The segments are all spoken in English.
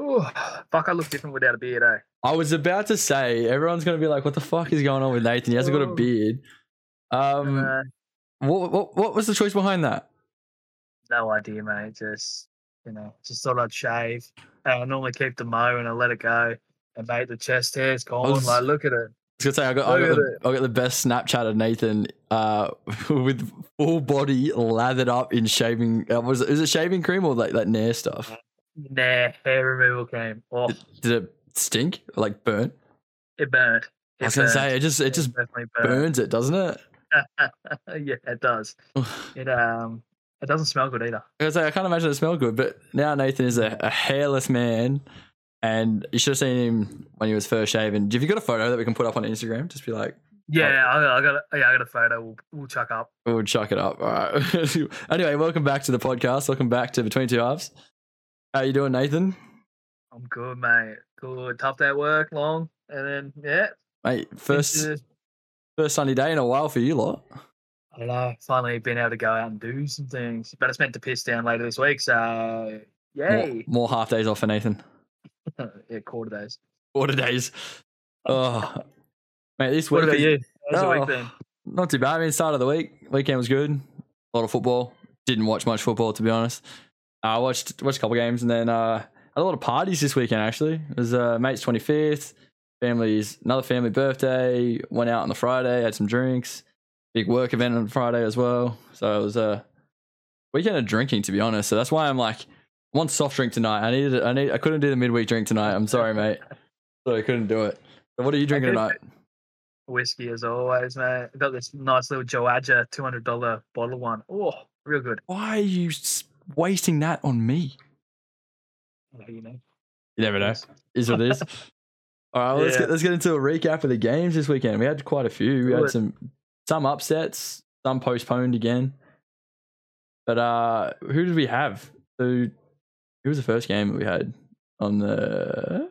Ooh, fuck, I look different without a beard, eh? I was about to say everyone's gonna be like, "What the fuck is going on with Nathan? He hasn't got a beard." Um, Uh, what, what what was the choice behind that? no idea, mate. Just you know, just thought I'd shave. Uh, I normally keep the mo and I let it go. And mate, the chest hair's gone. was- Like, look at it. I was gonna say I got I got, the, I got the best Snapchat of Nathan uh, with full body lathered up in shaving. Uh, was it, is it shaving cream or like that Nair stuff? Nah, hair removal cream. Oh, Did, did it stink? Like burn? it burnt. I was gonna say it just it just definitely burns it, doesn't it? yeah, it does. It um, it doesn't smell good either. I was like, I can't imagine it smelled good, but now Nathan is a, a hairless man, and you should have seen him when he was first shaven. Have you got a photo that we can put up on Instagram? Just be like, Yeah, I, I got a, yeah, I got a photo. We'll, we'll chuck up. we'll chuck it up. All right. anyway, welcome back to the podcast. Welcome back to Between Two Halves. How you doing, Nathan? I'm good, mate. Good. Tough day at work, long, and then yeah, Mate, first into- first sunny day in a while for you lot. I don't know. Finally been able to go out and do some things, but it's meant to piss down later this week. So yay, more half days off for Nathan. yeah, quarter days. Quarter days. Oh, mate, this What week about you? How's the Oh, week been? Not too bad. I mean, start of the week, weekend was good. A lot of football. Didn't watch much football to be honest. I watched watched a couple games and then uh, had a lot of parties this weekend. Actually, it was uh, mate's twenty fifth, family's another family birthday. Went out on the Friday, had some drinks. Big work event on Friday as well. So it was a weekend of drinking to be honest. So that's why I'm like, I want soft drink tonight. I needed, I need, I couldn't do the midweek drink tonight. I'm sorry, mate. So I couldn't do it. So what are you drinking tonight? Whiskey as always, mate. I got this nice little Joadja two hundred dollar bottle one. Oh, real good. Why are you wasting that on me? You know. You never know. Is what it is. All right, well, let's Yeah. get let's get into a recap of the games this weekend. We had quite a few. We had some some upsets, some postponed again. But uh who did we have? So who was the first game that we had on the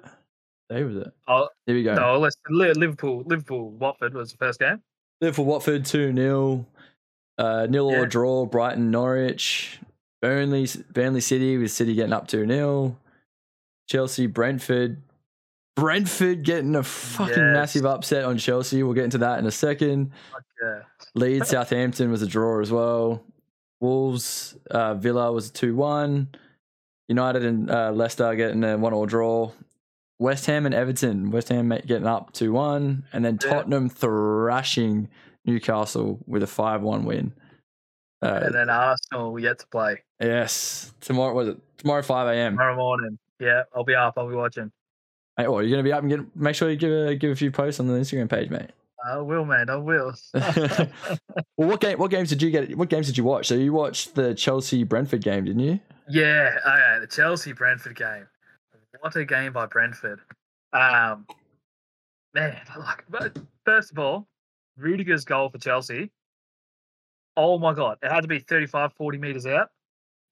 day was it? Oh Here we go. no, let's Liverpool. Liverpool Watford was the first game. Liverpool Watford 2 0. Uh, nil Yeah. or draw, Brighton Norwich. Burnley Burnley City with City getting up 2 0. Chelsea Brentford. Brentford getting a fucking Yes. massive upset on Chelsea. We'll get into that in a second. Uh, Leeds Southampton was a draw as well. Wolves uh, Villa was a 2 1. United and uh, Leicester getting a 1 all draw. West Ham and Everton. West Ham getting up 2 1. And then Yeah. Tottenham thrashing Newcastle with a 5 1 win. Uh, and then Arsenal yet to play yes. Tomorrow, was it? Tomorrow, 5 a.m. tomorrow morning. Yeah, I'll be up. I'll be watching. Hey, oh, you're going to be up and get, make sure you give a, give a few posts on the Instagram page, mate. I will, man. I will. Well, what game? What games did you get? What games did you watch? So you watched the Chelsea Brentford game, didn't you? yeah, okay. The Chelsea Brentford game. What a game by Brentford. Um, man, I like, but first of all, Rudiger's goal for Chelsea. Oh my god, it had to be 35, 40 meters out.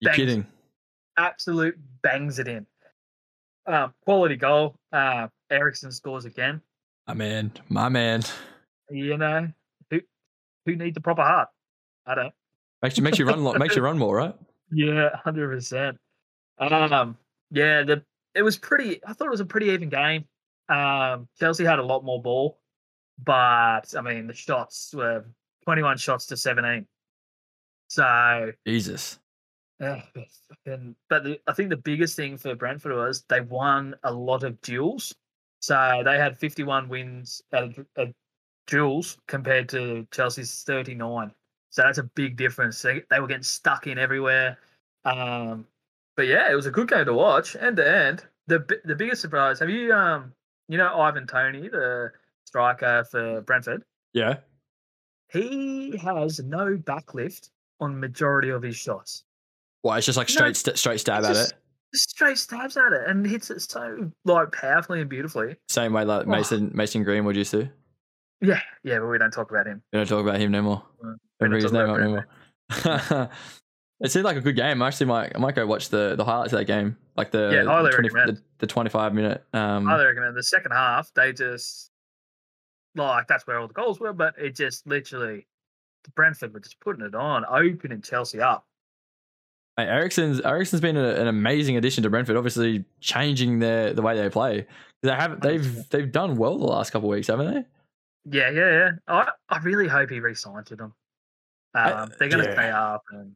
You're Thanks. kidding. Absolute bangs it in. Um, quality goal. Uh, Eriksen scores again. My man, my man. You know, who who needs the proper heart? I don't. Makes you makes you run makes you run more, right? Yeah, hundred percent. Um, yeah, the it was pretty. I thought it was a pretty even game. Um, Chelsea had a lot more ball, but I mean the shots were twenty-one shots to seventeen. So, Jesus. yeah, fucking- but the, I think the biggest thing for Brentford was they won a lot of duels. So they had fifty-one wins at, at duels compared to Chelsea's thirty-nine. So that's a big difference. They, they were getting stuck in everywhere. Um, but yeah, it was a good game to watch, end to end. The the biggest surprise, have you um you know Ivan Toney, the striker for Brentford? Yeah. He has no backlift on majority of his shots. Why? It's just like No, straight st- straight stab at just- it. Just straight stabs at it and hits it so like powerfully and beautifully. Same way like Oh. Mason Mason Greenwood used to. Yeah, yeah, but we don't talk about him. We don't talk about him no more. Mm, Don't bring his name up anymore. it seemed like a good game. I actually might I might go watch the the highlights of that game, like the Yeah, highly the, 20, recommend. the, the twenty five minute. Um, I recommend the second half. They just like that's where all the goals were, but it just literally Brentford were just putting it on, opening Chelsea up. Mate, Eriksen's Eriksen's been a, an amazing addition to Brentford. Obviously, changing their the way they play. They have they've they've done well the last couple of weeks, haven't they? Yeah, yeah, yeah. I, I really hope he re-signs with them. I- Um, they're going to yeah. stay up, and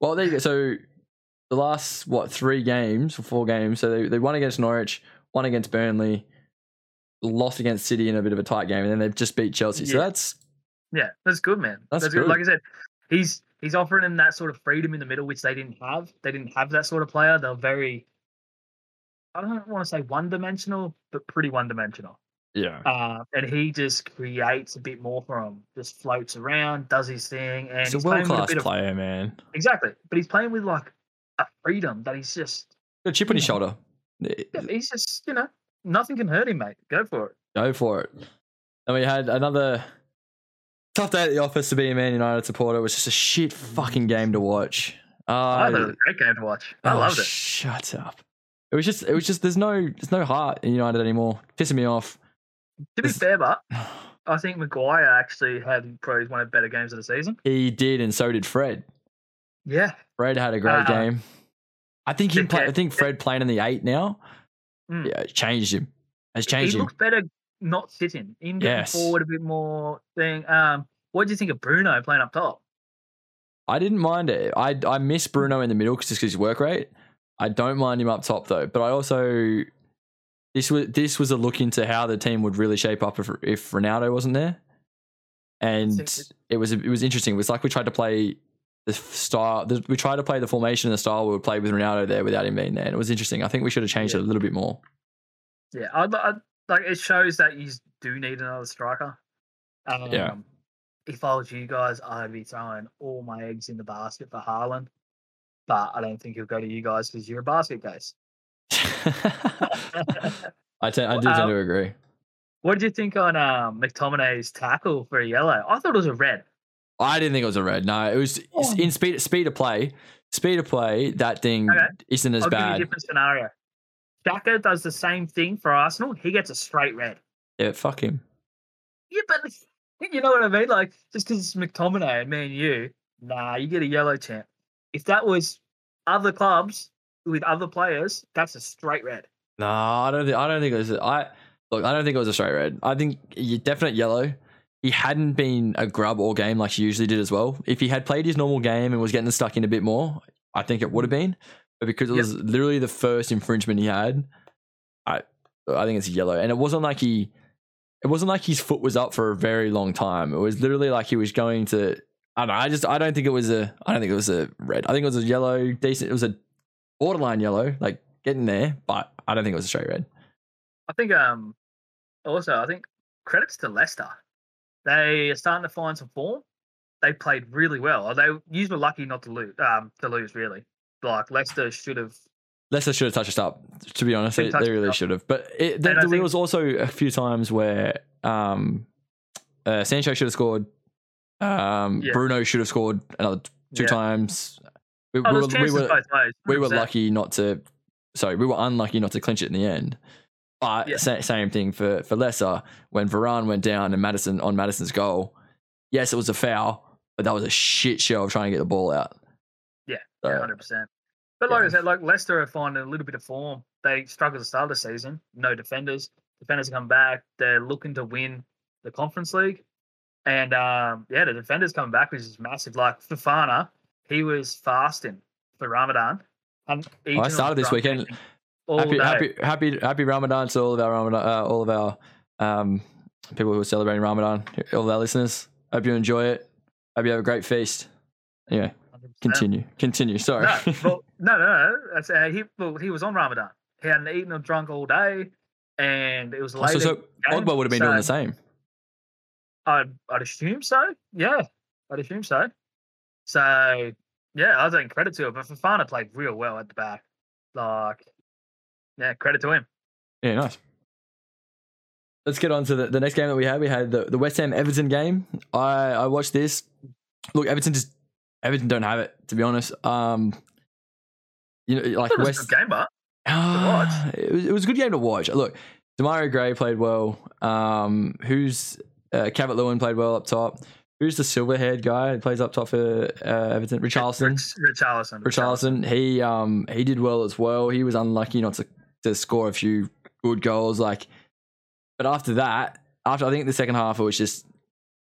Well, there you go. So the last what three games or four games? So they they won against Norwich, won against Burnley, lost against City in a bit of a tight game, and then they've just beat Chelsea. So that's yeah, that's good, man. That's good. good. Like I said, he's he's offering them that sort of freedom in the middle, which they didn't have. They didn't have that sort of player. They're very, I don't want to say one-dimensional, but pretty one-dimensional. yeah. Uh, and he just creates a bit more for him. Just floats around, does his thing, and He's a world playing with a class bit of player, man. exactly. But he's playing with like a freedom that he's just a chip on his shoulder. yeah, he's just you know nothing can hurt him, mate. Go for it. Go for it. And we had another tough day at the office to be a Man United supporter. It was just a shit fucking game to watch. Uh, I thought it was a great game to watch. I oh, loved it. Shut up. It was just, it was just. There's no, there's no heart in United anymore. Pissing me off. To be It's- fair, but I think Maguire actually had probably one of the better games of the season. He did, and so did Fred. Yeah, Fred had a great Uh, game. I think he. Play, I think Fred playing in the eight now. Mm. Yeah, it changed him. Has he changed him. looks better not sitting, in getting Yes. forward a bit more. Thing. Um, what do you think of Bruno playing up top? I didn't mind it. I I miss Bruno in the middle because his work rate. I don't mind him up top though. But I also this was this was a look into how the team would really shape up if if Ronaldo wasn't there, and it was it was interesting. It was like we tried to play the style. The, we tried to play the formation and the style we would play with Ronaldo there without him being there. And it was interesting. I think we should have changed Yeah. it a little bit more. Yeah, I'd, I'd, like it shows that you do need another striker. Um, Yeah. If I was you guys, I'd be throwing all my eggs in the basket for Haaland, but I don't think he'll go to you guys because you're a basket case. I, I do tend to agree. what did you think on um, McTominay's tackle for a yellow? I thought it was a red. I didn't think it was a red. No, it was Oh. in speed speed of play. Speed of play, that thing Okay. isn't as I'll give you a bad. different scenario. Xhaka does the same thing for Arsenal. He gets a straight red. Yeah, fuck him. Yeah, but you know what I mean? Like, just because it's McTominay and me and you, nah, you get a yellow champ. If that was other clubs with other players, that's a straight red. No, I don't. Think, I don't think it was. I look. I don't think it was a straight red. I think y- definite yellow. He hadn't been a grub all game like he usually did as well. If he had played his normal game and was getting stuck in a bit more, I think it would have been. But because it Yep. was literally the first infringement he had, I I think it's yellow. And it wasn't like he. It wasn't like his foot was up for a very long time. It was literally like he was going to. I don't know. I just. I don't think it was a. I don't think it was a red. I think it was a yellow. Decent. It was a borderline yellow, like getting there, but I don't think it was a straight red. I think um also I think credits to Leicester. They are starting to find some form. They played really well. They you were lucky not to lose um to lose really. Like Leicester should have Leicester should have touched us up. To be honest, they, they really should have. But it, there, there think- was also a few times where um, uh, Sancho should have scored. Um, Yeah. Bruno should have scored another two Yeah. times. We, Oh, we were, we were, ways. we were lucky not to. Sorry, we were unlucky not to clinch it in the end. But Yeah. sa- same thing for for Leicester when Varane went down and Maddison on Maddison's goal. Yes, it was a foul, but that was a shit show of trying to get the ball out. Hundred percent. But like yeah. I said, like Leicester are finding a little bit of form. They struggled at the start of the season. No defenders. Defenders come back. They're looking to win the Conference League, and um, yeah, the defenders coming back, which is massive. Like Fofana, he was fasting for Ramadan. And eating I started this weekend. happy, happy, happy, happy Ramadan to all of our Ramadan, uh, all of our um, people who are celebrating Ramadan, all of our listeners. Hope you enjoy it. Hope you have a great feast. Anyway, 100%. Continue, continue. Sorry. No, well, no, no, no. Uh, he, well, he was on Ramadan. He hadn't eaten or drunk all day, and it was Oh, late. so, so game, Pogba would have been doing the same. I'd, I'd assume so. Yeah, I'd assume so. So yeah, I was saying credit to it, but Fofana played real well at the back. Like, yeah, credit to him. Yeah, nice. Let's get on to the, the next game that we had. We had the, the West Ham Everton game. I, I watched this. Look, Everton just Everton don't have it to be honest. Um, you know, like It was a West good game, but Ah, It was, it was a good game to watch. Look, Demarai Gray played well. Um, who's uh, Calvert Lewin played well up top. who's the silver haired guy who plays up top for uh, Everton? Richarlison. Rich, Richarlison. Richarlison. He um he did well as well. He was unlucky not to, to score a few good goals. Like, but after that, after I think the second half, it was just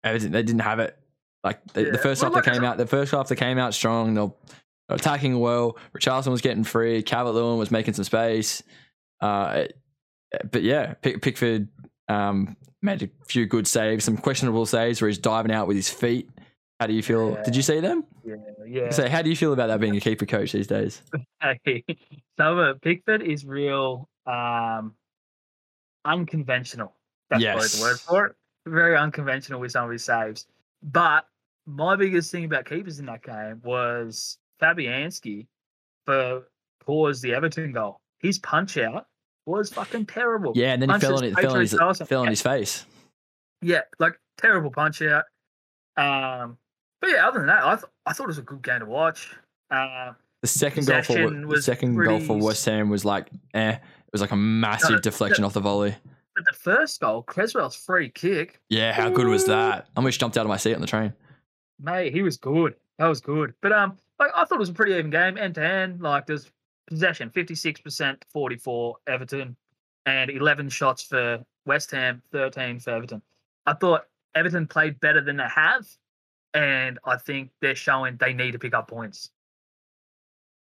Everton. They didn't have it. Like the, the first half, that came out. The first half, that came out strong. They were attacking well. Richarlison was getting free. Calvert Lewin was making some space. Uh, but yeah, Pick, Pickford um made a few good saves. Some questionable saves where he's diving out with his feet. How do you feel? Yeah. Did you see them? Yeah, yeah. So how do you feel about that being a keeper coach these days? Hey, some Pickford is real um, unconventional. That's Yes. the word for it. Very unconventional with some of his saves. But my biggest thing about keepers in that game was Fabianski for caused the Everton goal. His punch out was fucking terrible. Yeah, and then he fell on it, fell on his, straight to Richarlison. fell on his face. Yeah, like terrible punch out. Um, but yeah, other than that, I th- I thought it was a good game to watch. Uh, The second goal for the second goal for West Ham was like, eh. It was like a massive No, deflection off the volley. but the first goal, Cresswell's free kick, Yeah, how good was that? I almost jumped out of my seat on the train. Mate, he was good. That was good. But um, like I thought it was a pretty even game, end to end. Like there's possession, fifty six percent, forty four Everton, and eleven shots for West Ham, thirteen for Everton. I thought Everton played better than they have, and I think they're showing they need to pick up points.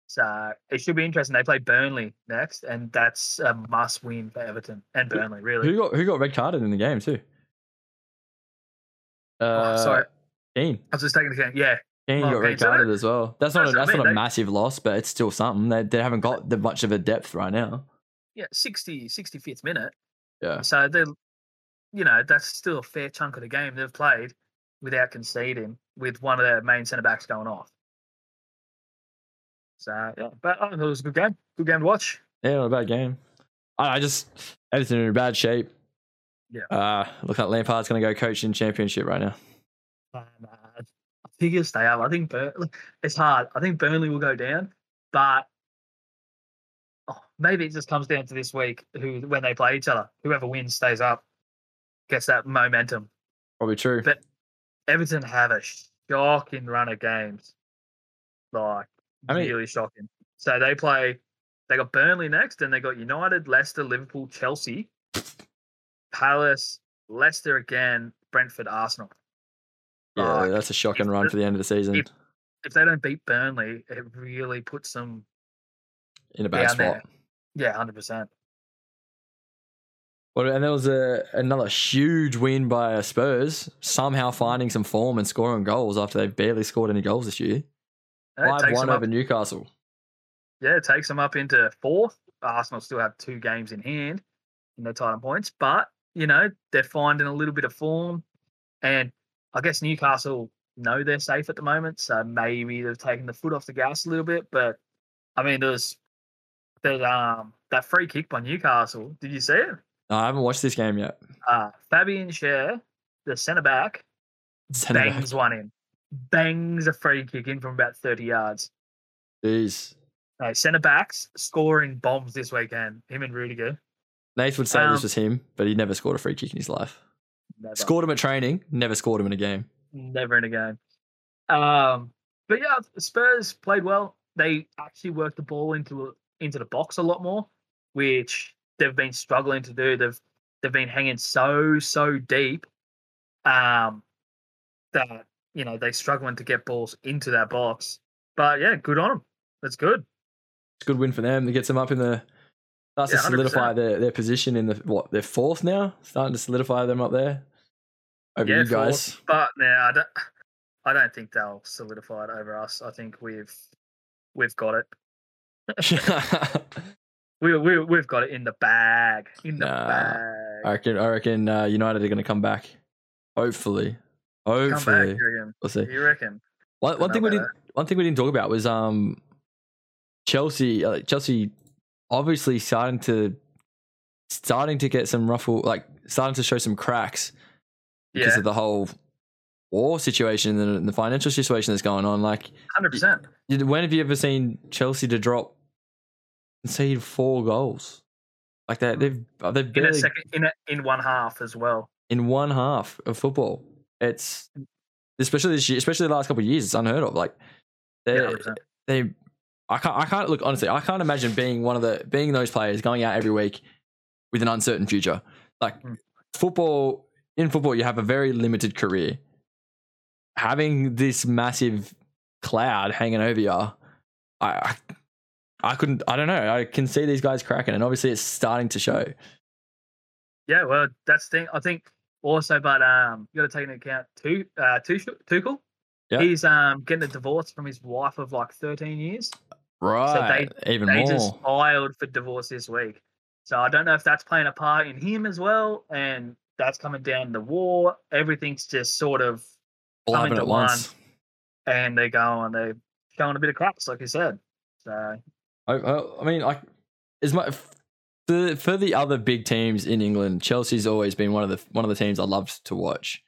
So it should be interesting. They play Burnley next, and that's a must win for Everton and Burnley. Really. Who got who got red carded in the game too? Uh, oh, sorry, I was just taking the game. Yeah, Oh, got red carded as well. That's not a, that's I that's not mean, a they- massive loss, but it's still something. They they haven't got the much of a depth right now. yeah, 60, 65th minute. Yeah. So they're, you know, that's still a fair chunk of the game they've played without conceding, with one of their main centre backs going off. So yeah, but I thought it was a good game. Good game to watch. Yeah, not a bad game. I, I just Everton in bad shape. Yeah. Uh, look like Lampard's going to go coach in championship right now. Uh, I think he'll stay up. I think Bur- look, it's hard. I think Burnley will go down, but oh, maybe it just comes down to this week. Who when they play each other, whoever wins stays up, gets that momentum. Probably true. But- Everton have a shocking run of games, like I mean- really shocking. So they play. They got Burnley next, and they got United, Leicester, Liverpool, Chelsea, Palace, Leicester again, Brentford, Arsenal. Yeah, Like, that's a shocking run for the end of the season if- If they don't beat Burnley, it really puts them. in a bad down there. spot. Yeah, hundred percent. Well, and there was a another huge win by Spurs, somehow mm. finding some form and scoring goals after they've barely scored any goals this year. Five one over up, Newcastle. yeah, it takes them up into fourth. Arsenal still have two games in hand in their title points, but you know they're finding a little bit of form, and I guess Newcastle know they're safe at the moment, so maybe they've taken the foot off the gas a little bit. But I mean, there's there's um that free kick by Newcastle. Did you see it? No, I haven't watched this game yet. Uh, Fabian Schär, the centre back, Centre back. bangs one in, bangs a free kick in from about thirty yards. Jeez. No, centre backs scoring bombs this weekend. Him and Rudiger. Nath would say Um, this was him, but he never scored a free kick in his life. Never. Scored him at training, never scored him in a game. never in a game. Um, but yeah, Spurs played well. They actually worked the ball into into the box a lot more, which they've been struggling to do. They've they've been hanging so so deep, um, that you know they're struggling to get balls into that box. But yeah, good on them. That's good. It's a good win for them. It gets them up in the starts Yeah, to 100%. solidify their, their position in the what they're fourth now, starting to solidify them up there. Over yeah, you guys. fourth. But now I don't. I don't think they'll solidify it over us. I think we've we've got it. We we we've got it in the bag. In the Nah, bag. I reckon I reckon uh, United are come back. Hopefully. Come back, Hopefully. you reckon? We'll see. You reckon? One, one thing we didn't one thing we didn't talk about was um Chelsea uh, Chelsea obviously starting to starting to get some ruffle like starting to show some cracks because Yeah, of the whole war situation and the financial situation that's going on like hundred percent. when have you ever seen Chelsea to drop concede four goals like that they've they've In a second, in a, in one half as well. in one half of football it's especially this year, especially the last couple of years. It's unheard of. Like they, Yeah, they, I can't, I can't look honestly. I can't imagine being one of the being those players going out every week with an uncertain future. Like Mm. football, in football, you have a very limited career. Having this massive cloud hanging over you, I, I, I couldn't. I don't know. I can see these guys cracking, and obviously, it's starting to show. Yeah, well, that's the thing. I think also, but um, you got to take into account too. uh, Tuchel. Yeah. He's um getting a divorce from his wife of like 13 years. Right, even They more. just filed for divorce this week. So I don't know if that's playing a part in him as well, and that's coming down the war. Everything's just sort of, all coming to at once. and they go and they're showing a bit of cracks, like you said. So I, I, I mean, I is my for the other big teams in England, Chelsea's always been one of the one of the teams I loved to watch,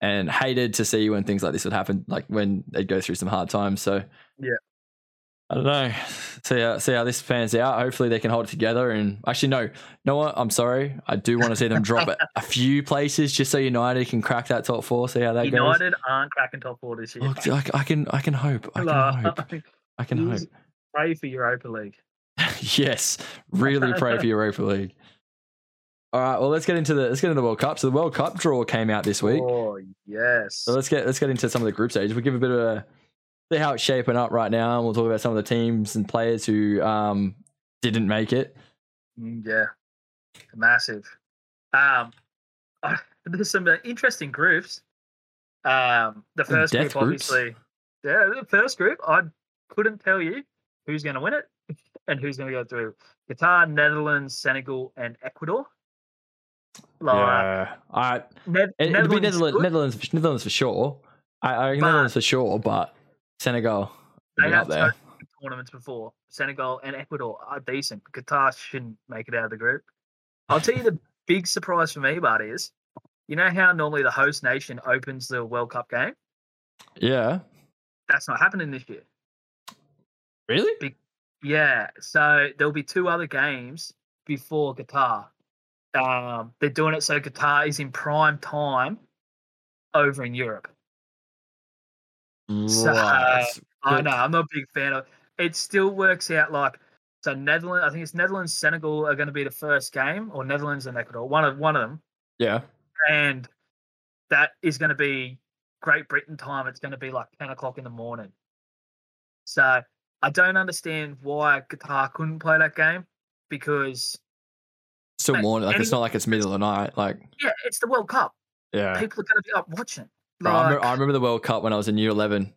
and hated to see when things like this would happen, like when they'd go through some hard times. So Yeah. I don't know. See how see how this pans out. Hopefully they can hold it together. And actually, no, no, what? I'm sorry. I do want to see them drop it a few places just so United can crack that top four. See how that goes. United aren't cracking top four this year. Look, I, I can I can hope. I can hope. I can hope. Pray for Europa League. yes, really pray for Europa League. All right, well let's get into the let's get into the World Cup. So the World Cup draw came out this week. Oh yes. So let's get let's get into some of the group stages. We'll give a bit of a see how it's shaping up right now, and we'll talk about some of the teams and players who um didn't make it. Mm, Yeah, massive. Um, I, there's some uh, interesting groups. Um, the first death group, groups? obviously, yeah, the first group. I couldn't tell you who's going to win it and who's going to go through. Qatar, Netherlands, Senegal, and Ecuador. Like, yeah, all right. Ned- It, it'd be Netherlands Netherlands. Netherlands, for- sure. I, I But- Netherlands for sure, but Senegal They be have there. tournaments before. Senegal and Ecuador are decent. Qatar shouldn't make it out of the group. I'll tell you the big surprise for me, Bart, is you know how normally the host nation opens the World Cup game? Yeah, That's not happening this year. really? Yeah, so there'll be two other games before Qatar. Um, they're doing it so Qatar is in prime time over in Europe. So, Right. I know I'm not a big fan of. It still works out like so. Netherlands, I think it's Netherlands, Senegal are going to be the first game, or Netherlands and Ecuador, one of one of them, Yeah. and that is going to be Great Britain time. It's going to be like ten o'clock in the morning. So I don't understand why Qatar couldn't play that game because Still morning. Like it's not like it's middle of the night. Like yeah, it's the World Cup. yeah. People are going to be up watching. Bro, I, remember, I remember the World Cup when I was in year 11.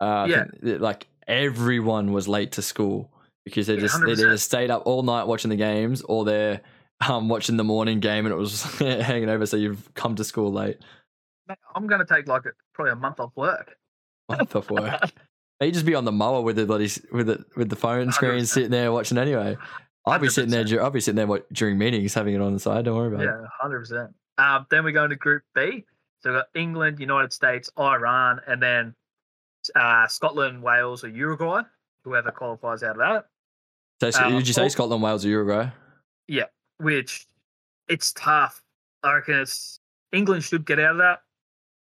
Uh, Yeah. like everyone was late to school because they Yeah, just they 100%. either stayed up all night watching the games or they're um, watching the morning game and it was hanging over. So you've come to school late. I'm going to take like a, probably a month off work. Month off work. You just be on the mower with the bloody with the with the phone screen 100%. sitting there watching anyway. I'll be sitting there. 100%. I'll be sitting there wa- during meetings, having it on the side. Don't worry about it. Yeah, hundred percent. Um, then we go into Group B. So we've got England, United States, Iran, and then uh, Scotland, Wales, or Uruguay. Whoever qualifies out of that. So, so Um, did you say Scotland, Wales, or Uruguay? Yeah, which it's tough. I reckon it's England should get out of that.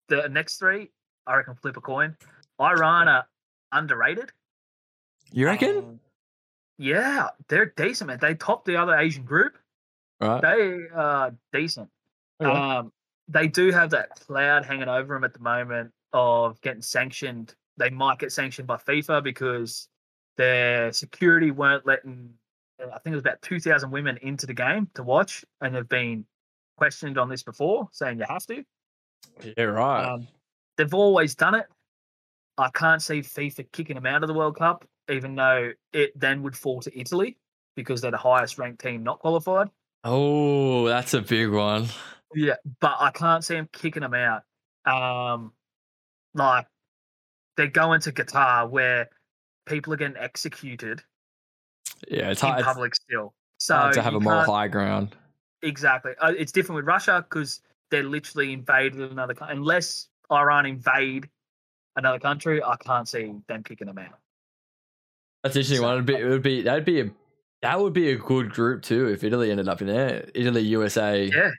The next three, I reckon, flip a coin. Iran are underrated. You reckon? Um, yeah, they're decent, man. They topped the other Asian group. right. They are decent. Okay. Um, they do have that cloud hanging over them at the moment of getting sanctioned. They might get sanctioned by FIFA because their security weren't letting. I think it was about two thousand women into the game to watch, and they've been questioned on this before, saying you have to. yeah, right. Um, they've always done it. I can't see FIFA kicking them out of the World Cup, even though it then would fall to Italy because they're the highest ranked team not qualified. oh, that's a big one. Yeah, but I can't see them kicking them out. Um, like they go into Qatar where people are getting executed Yeah, it's in hard, public still. So hard to have a more high ground. Exactly. Uh, it's different with Russia because they're literally invaded another country. Unless Iran invade another country, I can't see them kicking them out. That's interesting So- one. It'd be, it would be that'd be a that would be a good group too if Italy ended up in there. Italy, USA, Yeah.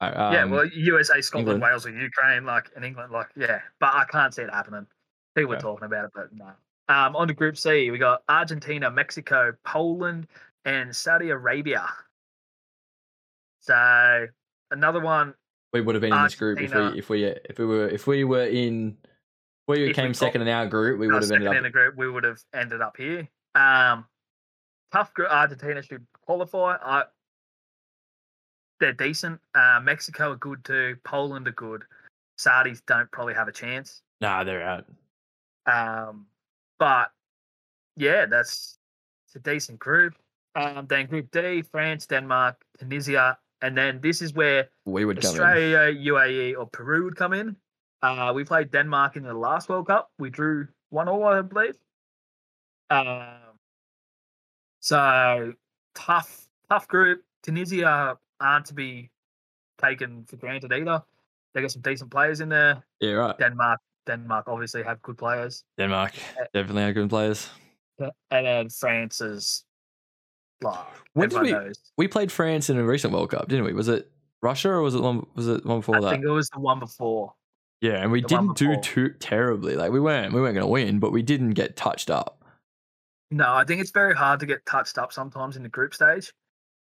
Um, yeah, well, USA, Scotland, England. Wales, or Ukraine, like in England, like yeah. But I can't see it happening. People Yeah. are talking about it, but no. Um, on to Group C, we got Argentina, Mexico, Poland, and Saudi Arabia. So another one. we would have been in this group if we if we if we were if we were in if we If came got- second in our group, we would have ended in up. the group, we would have ended up here. Um, tough group. Argentina should qualify. I, they're decent. Uh, Mexico are good too. Poland are good. Saudis don't probably have a chance. Nah, they're out. Um, but yeah, that's it's a decent group. Um, then Group D: France, Denmark, Tunisia, and then this is where We would. Australia, UAE, or Peru would come in. Uh, we played Denmark in the last World Cup. We drew one all, I believe. Um, so tough, tough group. Tunisia aren't to be taken for granted either. They got some decent players in there. Yeah, right. Denmark, Denmark obviously have good players, Denmark Uh, definitely have good players. and then France is like When did we- knows. We played France in a recent World Cup, didn't we? Was it Russia or was it one? Was it one before I that? I think it was the one before. Yeah, and we the didn't do too terribly. Like we weren't we weren't going to win, but we didn't get touched up. No, I think it's very hard to get touched up sometimes in the group stage.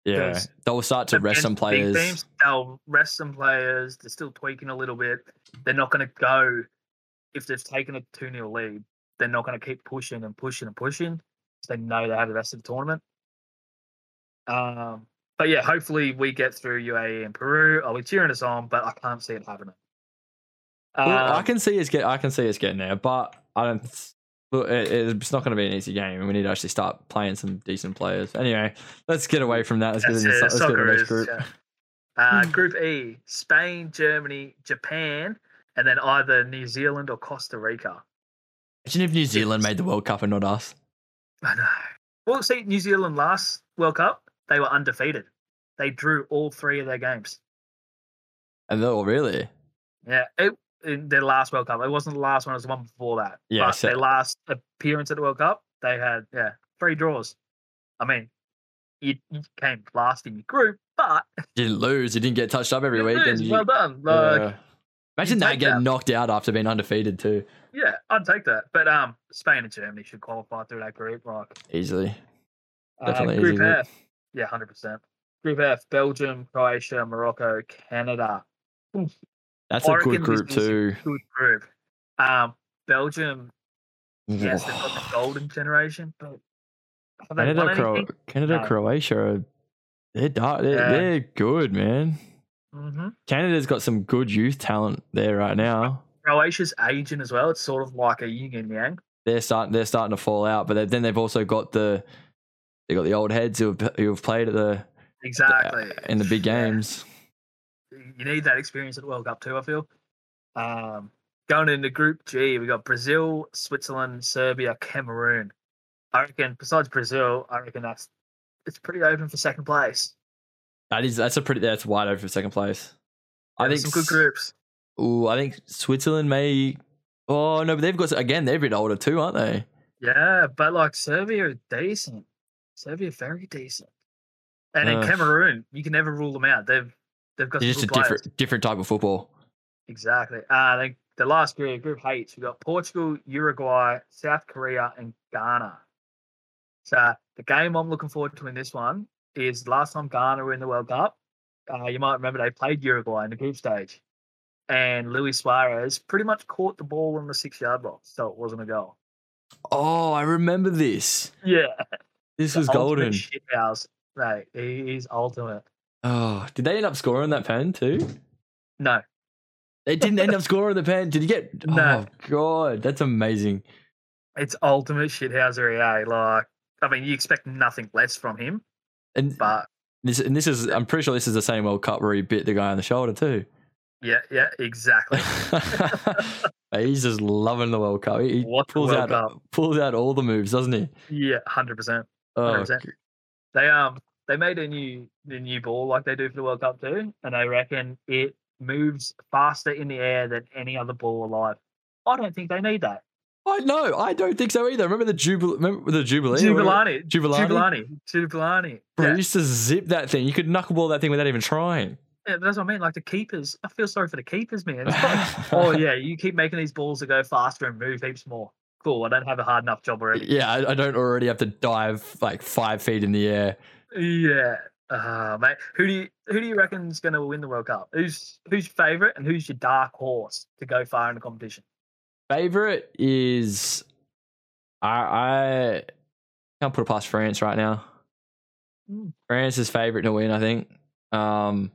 Yeah, they'll start to rest some players. teams, they'll rest some players. They're still tweaking a little bit. They're not going to go if they've taken a 2 0 lead. They're not going to keep pushing and pushing and pushing. They know they have the rest of the tournament. Um, but yeah, hopefully we get through UAE and Peru. I'll be cheering us on, but I can't see it happening. Well, I Um, can see us get. I can see us getting there, but I don't. Look, it's not going to be an easy game, and we need to actually start playing some decent players. Anyway, let's get away from that. Let's get into let's go to the next group. yeah. Uh, group E: Spain, Germany, Japan, and then either New Zealand or Costa Rica. Imagine if New Zealand made the World Cup and not us. I know. Well, see, New Zealand last World Cup, they were undefeated. They drew all three of their games. And oh, really? Yeah, it, their last World Cup. It wasn't the last one; it was the one before that. Yeah, but so- their last appearance at the World Cup, they had yeah three draws. I mean, you, you came last in your group, but Didn't lose. You didn't get touched up every you week. lose. You, well done. Like, Yeah. Imagine that getting that. knocked out after being undefeated too. Yeah, I'd take that. But um, Spain and Germany should qualify through that group. Like Easily. uh, Definitely Group easy group. F, yeah, hundred percent. Group F: Belgium, Croatia, Morocco, Canada. Oof, That's a good group this is a too. Good group. Um, Belgium, yes, they've got the golden generation, but Canada, Cro- Canada, No. Croatia, are, they're, dark, they're, Yeah. they're good, man. hmm Canada's got some good youth talent there right now. Croatia's aging as well. It's sort of like a yin and yang. They're starting, they're starting to fall out, but then they've also got the, they got the old heads who have, who have played at the Exactly. in the big Yeah. You need that experience at the World Cup too. I feel. Um, going into Group G, we got Brazil, Switzerland, Serbia, Cameroon. I reckon. Besides Brazil, I reckon that's it's pretty open for second place. That is that's a pretty that's wide open for second place. I think some good groups. Ooh, I think Switzerland may. Oh no, but they've got again. They're a bit older too, aren't they? Yeah, but like Serbia are decent. Serbia very decent. And in Uh, Cameroon, you can never rule them out. They've they've got just a players. different different type of football. Exactly. Uh, the last group, Group H, we've got Portugal, Uruguay, South Korea, and Ghana. So the game I'm looking forward to in this one is last time Ghana were in the World Cup. Uh, you might remember they played Uruguay in the group stage, and Luis Suarez pretty much caught the ball on the six yard box, so it wasn't a goal. Oh, I remember this. Yeah, This the was golden. Shithouse, right? He's ultimate. Oh, did they end up scoring that pen too? No, They didn't end up scoring the pen. Did you get? No. Oh God, that's amazing. it's ultimate shithousery. Eh? Like, I mean, you expect nothing less from him, And but this, and this is, I'm pretty sure this is the same World Cup where he bit the guy on the shoulder too. yeah, yeah, exactly. He's just loving the World Cup. He What pulls World out Cup. pulls out all the moves, doesn't he? Yeah, hundred percent. Oh, 100%. They um they made a new the new ball like they do for the World Cup too, and they reckon it moves faster in the air than any other ball alive. I don't think they need that. I know. I don't think so either. Remember the Jubilee? Remember the Jubilee? Jabulani, Jabulani? Jabulani, Jabulani. Bro, Yeah, you used to zip that thing. You could knuckleball that thing without even trying. Yeah, that's what I mean. Like the keepers, I feel sorry for the keepers, man. Like, oh yeah, you keep making these balls to go faster and move heaps more. Cool. I don't have a hard enough job already. Yeah, I, I don't already have to dive like five feet in the air. Yeah. Uh, mate, who do you who do you reckon is going to win the World Cup? Who's who's your favorite and who's your dark horse to go far in the competition? Favorite is I I can't put it past France right now. Mm. France is favorite to win, I think. Um,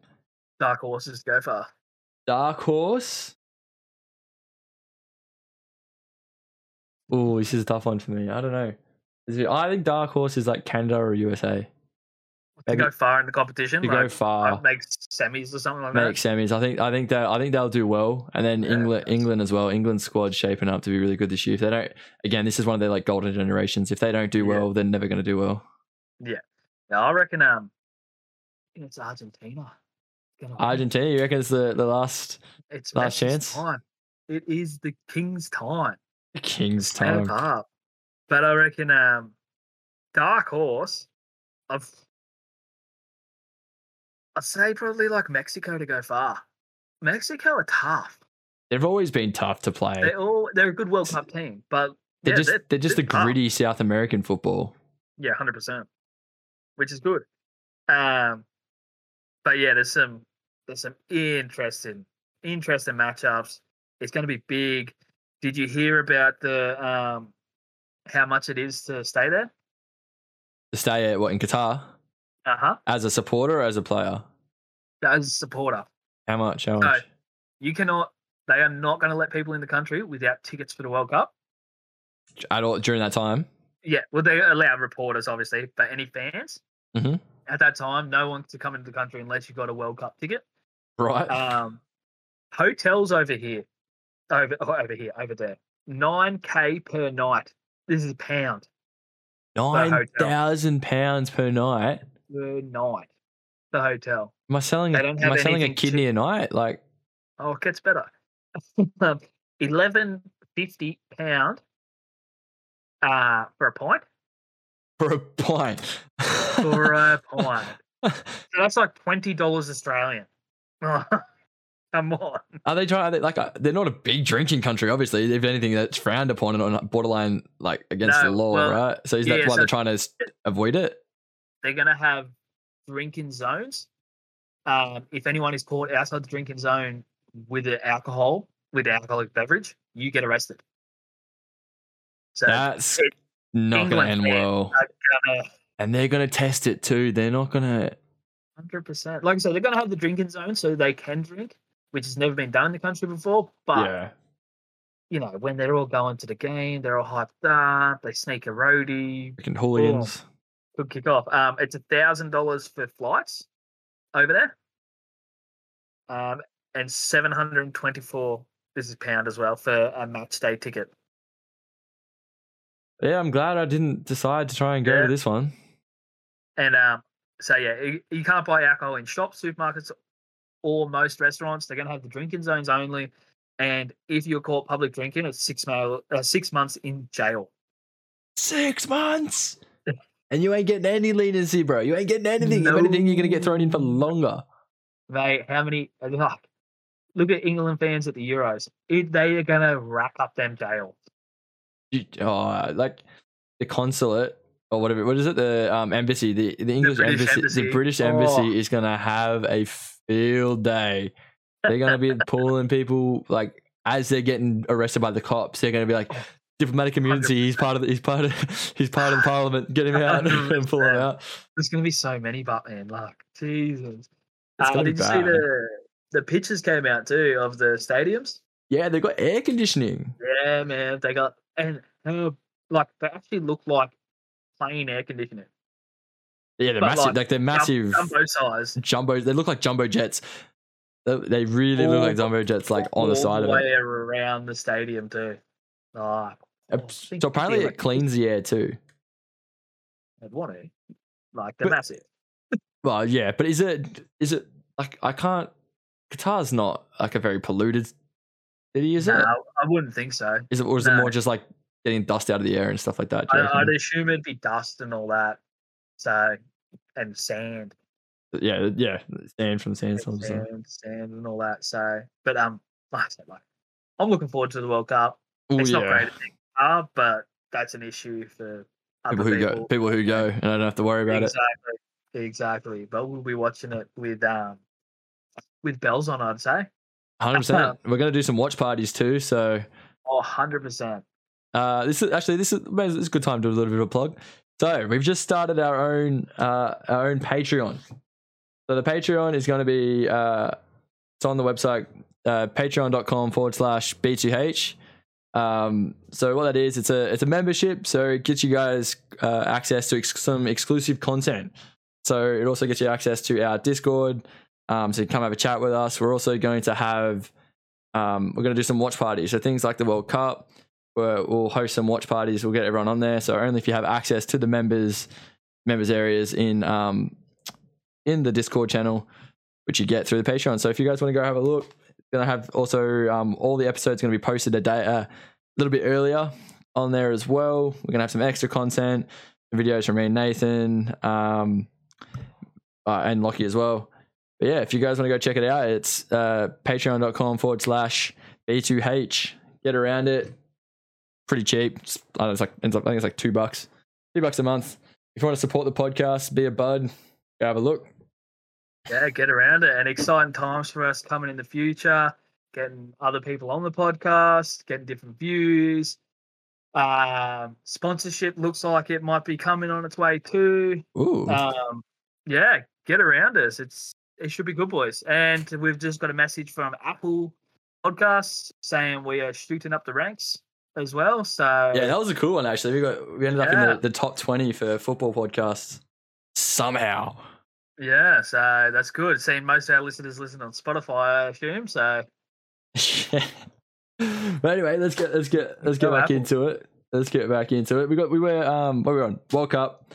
Dark horses to go far. dark horse. Oh, this is a tough one for me. I don't know. I think dark horse is like Canada or USA. To go far in the competition, to like, go far. like make semis or something like that. make semis. I think I think that I think they'll do well, and then Yeah. England England as well. England's squad shaping up to be really good this year. If they don't, again, this is one of their like golden generations. If they don't do Yeah. well, they're never going to do well. that. Yeah, I reckon. Um, I it's Argentina. Argentina, you reckon it's the the last It's last chance? Time. It is the king's time. The king's time? But I reckon um Dark Horse, I've I'd say probably like Mexico to go far. Mexico are tough. They've always been tough to play. They're all they're a good World Cup team, but They're yeah, just they're, they're, just the gritty South American football. Yeah, hundred percent. Which is good. Um but yeah, there's some there's some interesting interesting matchups. It's gonna be big. Did you hear about the um how much it is to stay there? To stay at what in Qatar Uh-huh. as a supporter or as a player? As a supporter. How much? How So, much? You cannot they are not going to let people in the country without tickets for the World Cup. At all during that time? Yeah, well they allow reporters obviously, but any fans Mhm. at that time, no one to come into the country unless you got a World Cup ticket. Right. Um, hotels over here, over oh, over here, over there, nine k per night. This is a pound Nine hotel. pounds per night. Per night. The hotel. Am I selling? A, am I selling a anything to- kidney a night? Like Oh, it gets better. um, Eleven fifty pound. Uh, for a pint. for a pint. For a pint. So that's like twenty dollars Australian. Come on. Are they trying? Are they, like, uh, they're not a big drinking country. Obviously, if anything, that's frowned upon and on borderline like against the law, well, right? So is yeah, that why so- they're trying to avoid it? They're going to have drinking zones. Um, if anyone is caught outside the drinking zone with alcohol, with alcoholic beverage, you get arrested. So That's it- not going to end well. gonna And they're going to test it too. They're not going to. hundred percent. Like I said, they're gonna have the drinking zone so they can drink, which has never been done in the country before. But Yeah. you know, when they're all going to the game, they're all hyped up. They sneak a roadie, Freaking hooligans. Could kick off. Um, it's a thousand dollars for flights over there. Um, and seven hundred and twenty-four. This is pound as well for a match day ticket. Yeah, I'm glad I didn't decide to try and go Yeah. to this one. And um, so yeah, you, you can't buy alcohol in shops, supermarkets, or most restaurants. They're going to have the drinking zones only. And if you're caught public drinking, it's six mail, uh, six months in jail. Six months. And you ain't getting any leniency, bro. You ain't getting anything. If anything, you're going to get thrown in for longer. Mate, how many? Like, look at England fans at the Euros. It, they are going to rack up them jails. You, oh, like the consulate or whatever. What is it? The um, embassy, the, the English British embassy, embassy. the British embassy Oh. is going to have a field day. They're going to be pulling people like as they're getting arrested by the cops. They're going to be like diplomatic immunity. He's part of the, he's part of he's part of parliament. Get him out and pull him out. There's going to be so many, but man, like Jesus. It's Uh, did you see the the pictures came out too of the stadiums? Yeah, they've got air conditioning. Yeah, man, they got and uh, like they actually look like plain air conditioning. Yeah, they're But, massive. like, Like, they're massive jumbo size. jumbo. They look like jumbo jets. They, they really look like jumbo jets, like on the side of the way it. around the stadium too. Oh, So apparently it cleans the air too. I'd want to. Like they're But- massive. Well, yeah, but is it is it like I can't? Qatar's not like a very polluted city, is no, it? I wouldn't think so. Is it or is it more just like getting dust out of the air and stuff like that? I, I'd assume it'd be dust and all that. So and sand. yeah, yeah, sand from the sandstorm. Sand, sand, and all that. So, but um, like I said, like I'm looking forward to the World Cup. Ooh, it's not great at being but that's an issue for other People who go, people who go, and I don't have to worry about it. exactly, exactly. But we'll be watching it with um with bells on. I'd say. Hundred percent. We're gonna do some watch parties too. So Oh, 100 percent. uh, this is actually this is this is a good time to do a little bit of a plug. So we've just started our own uh, our own Patreon. So the Patreon is going to be uh, it's on the website uh, patreon.com forward slash b2h. Um, so what that is, it's a it's a membership. So it gets you guys uh, access to ex- some exclusive content. So it also gets you access to our Discord. Um, so you can come have a chat with us. We're also going to have um, we're going to do some watch parties. So things like the World Cup, we'll host some watch parties. We'll get everyone on there. So only if you have access to the members members areas in um, in the Discord channel, which you get through the Patreon. So if you guys want to go have a look, gonna have also um, all the episodes going to be posted a day uh, a little bit earlier on there as well. We're gonna have some extra content, videos from me and Nathan, um, uh, and Lockie as well. But yeah, if you guys want to go check it out, it's uh, patreon.com forward slash B2H. Get around it. Pretty cheap. It's, I know, it's like, ends up, I think it's like two bucks. Two bucks a month. If you want to support the podcast, be a bud, go have a look. Yeah, get around it. And exciting times for us coming in the future, getting other people on the podcast, getting different views. Um, sponsorship looks like it might be coming on its way too. Ooh. Um, yeah, get around us. It's it should be good, boys. And we've just got a message from Apple Podcasts saying we are shooting up the ranks as well. So yeah, that was a cool one actually. We got we ended up in the, the top twenty for football podcasts somehow. Yeah, so that's good. Seeing most of our listeners listen on Spotify, I assume. So but anyway, let's get let's get let's get Go back Apple. into it. Let's get back into it. We got we were um what were we on World Cup.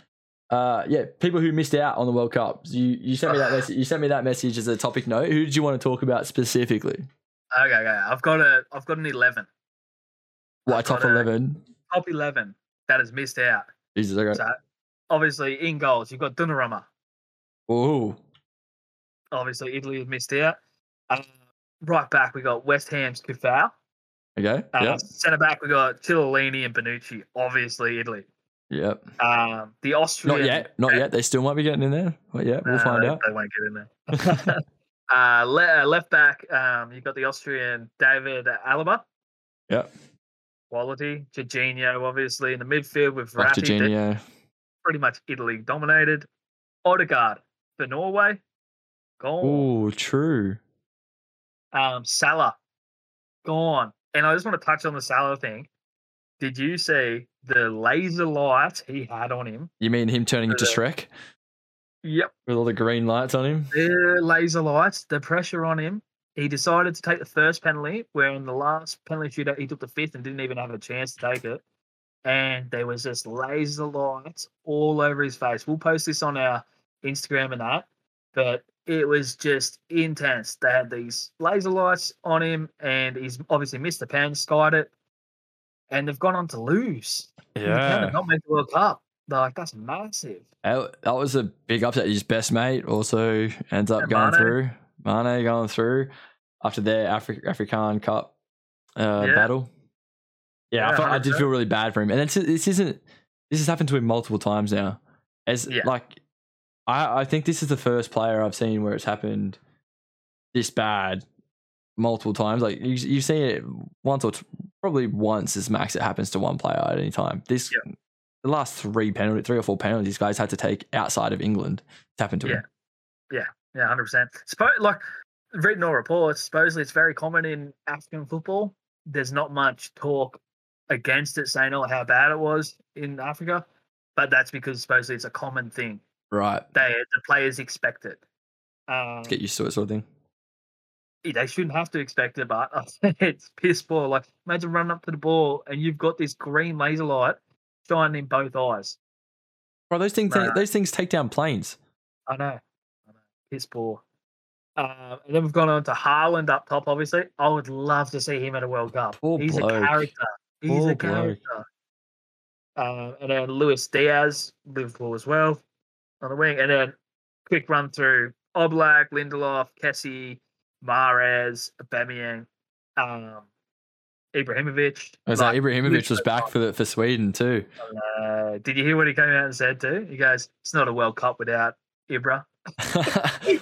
Uh yeah, people who missed out on the World Cup. You you sent me that message. You sent me that message as a topic note. Who did you want to talk about specifically? okay, okay. I've got a I've got an eleven. What I've top eleven? Top eleven that has missed out. Jesus, okay. So obviously in goals, you've got Donnarumma. Ooh, Obviously Italy has missed out. Uh, right back we got West Ham's Coufal. okay. Uh, Yep. Centre back we got Chiellini and Bonucci. Obviously Italy. Yep. Um, the Austrian. Not yet. Not yet. They still might be getting in there. But yeah, we'll Uh, find they, out. They won't get in there. uh, le- uh, left back, um, you've got the Austrian David Alaba. Yep. Quality. Jorginho, obviously, in the midfield with Verratti. Jorginho. Pretty much Italy dominated. Odegaard for Norway. Gone. Oh, true. Um, Salah. Gone. And I just want to touch on the Salah thing. Did you see the laser lights he had on him? You mean him turning into Shrek Yep. with all the green lights on him? the laser lights, the pressure on him. He decided to take the first penalty, where in the last penalty shootout he took the fifth and didn't even have a chance to take it. And there was just laser lights all over his face. We'll post this on our Instagram and that, but it was just intense. They had these laser lights on him, and he's obviously missed the pen, skied it, and they've gone on to lose. Yeah, not make the World Cup. Like that's massive. That, was a big upset. His best mate also ends up Yeah, going Mane. through. Mane going through after their Afri- African Cup uh, Yeah. battle. Yeah, I, felt, I did feel really bad for him. And it's, this isn't. This has happened to him multiple times now. As Yeah. like, I I think this is the first player I've seen where it's happened this bad multiple times. Like you, you've seen it once or t- probably once as max. It happens to one player at any time. This the last three penalty, three or four penalties, these guys had to take outside of England. It's happened to him. Yeah, yeah, hundred percent. Like reading all reports, supposedly it's very common in African football. There's not much talk against it, saying oh how bad it was in Africa, but that's because supposedly it's a common thing. Right. They the players expect it. Um, get used to it, sort of thing. they shouldn't have to expect it, but it's piss poor. Like imagine running up to the ball and you've got this green laser light shining in both eyes. Bro, those things, those things take down planes. I know. I know. Piss poor. Uh, and then we've gone on to Haaland up top, obviously. I would love to see him at a World Cup. Poor He's bloke. a character. He's Poor a character. Uh, and then Luis Diaz, Liverpool as well, on the wing. And then quick run through: Oblak, Lindelof, Kessie, Mahrez, Aubameyang, um, Ibrahimovic. I was like, Ibrahimovic was back for the, for Sweden too. Uh, did you hear what he came out and said too? He goes, "It's not a World Cup without Ibra."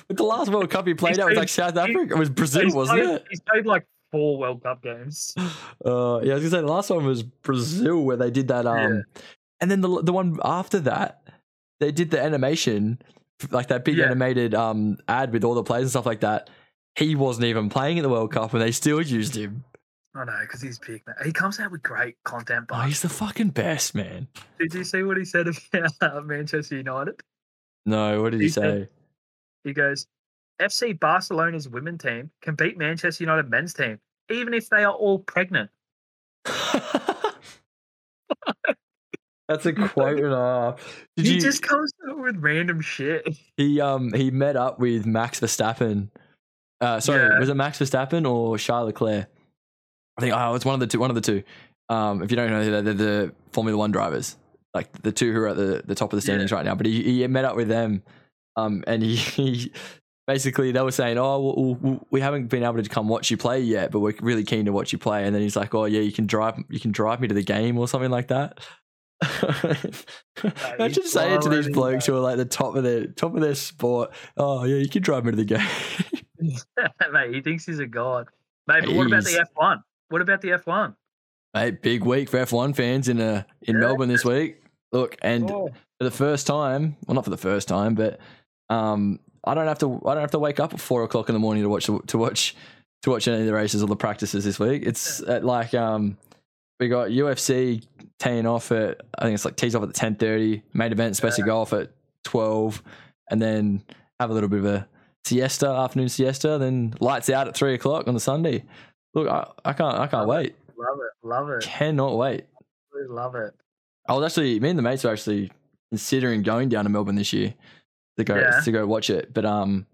the last World Cup he played He's out was like South Africa. It was Brazil, wasn't played, it? He's played like four World Cup games. Uh, yeah, I was gonna say the last one was Brazil where they did that. Um, Yeah. and then the the one after that, they did the animation, like that big Yeah. animated um ad with all the players and stuff like that. He wasn't even playing in the World Cup, and they still used him. I know because he's big. Man. He comes out with great content. Oh, he's the fucking best, man. did you see what he said about Manchester United? No, what did he He said- say? He goes, FC Barcelona's women team can beat Manchester United men's team, even if they are all pregnant. That's a quote and a half. Did he you? just comes up with random shit. He um he met up with Max Verstappen. Uh, sorry, Yeah. was it Max Verstappen or Charles Leclerc? I think oh, it's one of the two. One of the two. Um, if you don't know, they're, they're the Formula One drivers, like the two who are at the, the top of the standings right now. But he, he met up with them, um, and he, he basically they were saying, "Oh, well, well, we haven't been able to come watch you play yet, but we're really keen to watch you play." And then he's like, "Oh yeah, you can drive, you can drive me to the game or something like that." Imagine saying to these blokes who are like the top of their top of their sport, "Oh yeah, you can drive me to the game." Mate, he thinks he's a god. Mate, but what about the F1? What about the F1? Mate, big week for F1 fans in uh, in Yeah. Melbourne this week. Look, and Oh, for the first time, well, not for the first time, but um, I don't have to I don't have to wake up at four o'clock in the morning to watch to watch to watch any of the races or the practices this week. It's at like um, we got UFC teeing off at I think it's like tees off at the ten thirty. Main event supposed to go off at twelve, and then have a little bit of a siesta, afternoon siesta. Then lights out at three o'clock on the Sunday. Look, I, I can't I can't wait. love it. Love it. Cannot wait. Really Love it. I was actually me and the mates were actually considering going down to Melbourne this year to go Yeah. to go watch it, but um,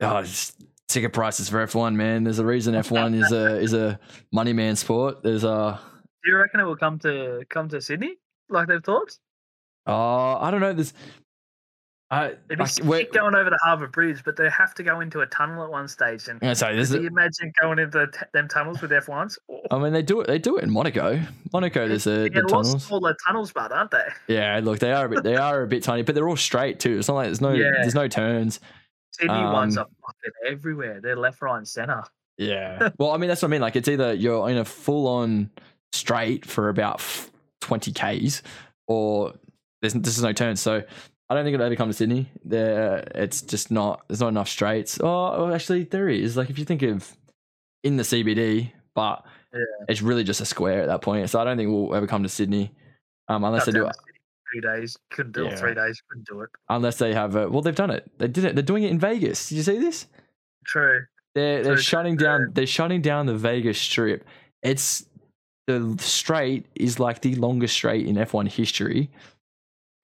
oh, it's ticket prices for F one, man. There's a reason F one is a is a money man sport. There's a Do you reckon it will come to come to Sydney like they've thought? oh, I don't know. There's I, It'd be I going over the Harbour Bridge, but they have to go into a tunnel at one stage. And I'm gonna do a, you imagine going into t- them tunnels with F1s? Oh, I mean, they do it. They do it in Monaco. Monaco, there's a, yeah, the tunnels. smaller tunnels, but aren't they? Yeah, look, they are a bit. They are a bit tiny, but they're all straight too. It's not like there's no Yeah. there's no turns. Sydney ones Um, are fucking everywhere. They're left, right, and centre. Yeah. well, I mean, that's what I mean. Like, it's either you're in a full on straight for about 20 Ks or there's, there's no turns. So I don't think it'll ever come to Sydney. There, it's just not, there's not enough straights. Oh, well, actually, there is. Like, if you think of in the CBD, but Yeah. it's really just a square at that point. So I don't think we'll ever come to Sydney um, unless they Cut do down it. to Sydney for Two days couldn't do Yeah. it. Three days couldn't do it. Unless they have a, well, they've done it. They did it. They're doing it in Vegas. Did you see this? True. They're they're True, shutting true, down they're shutting down the Vegas Strip. It's the straight is like the longest straight in F1 history.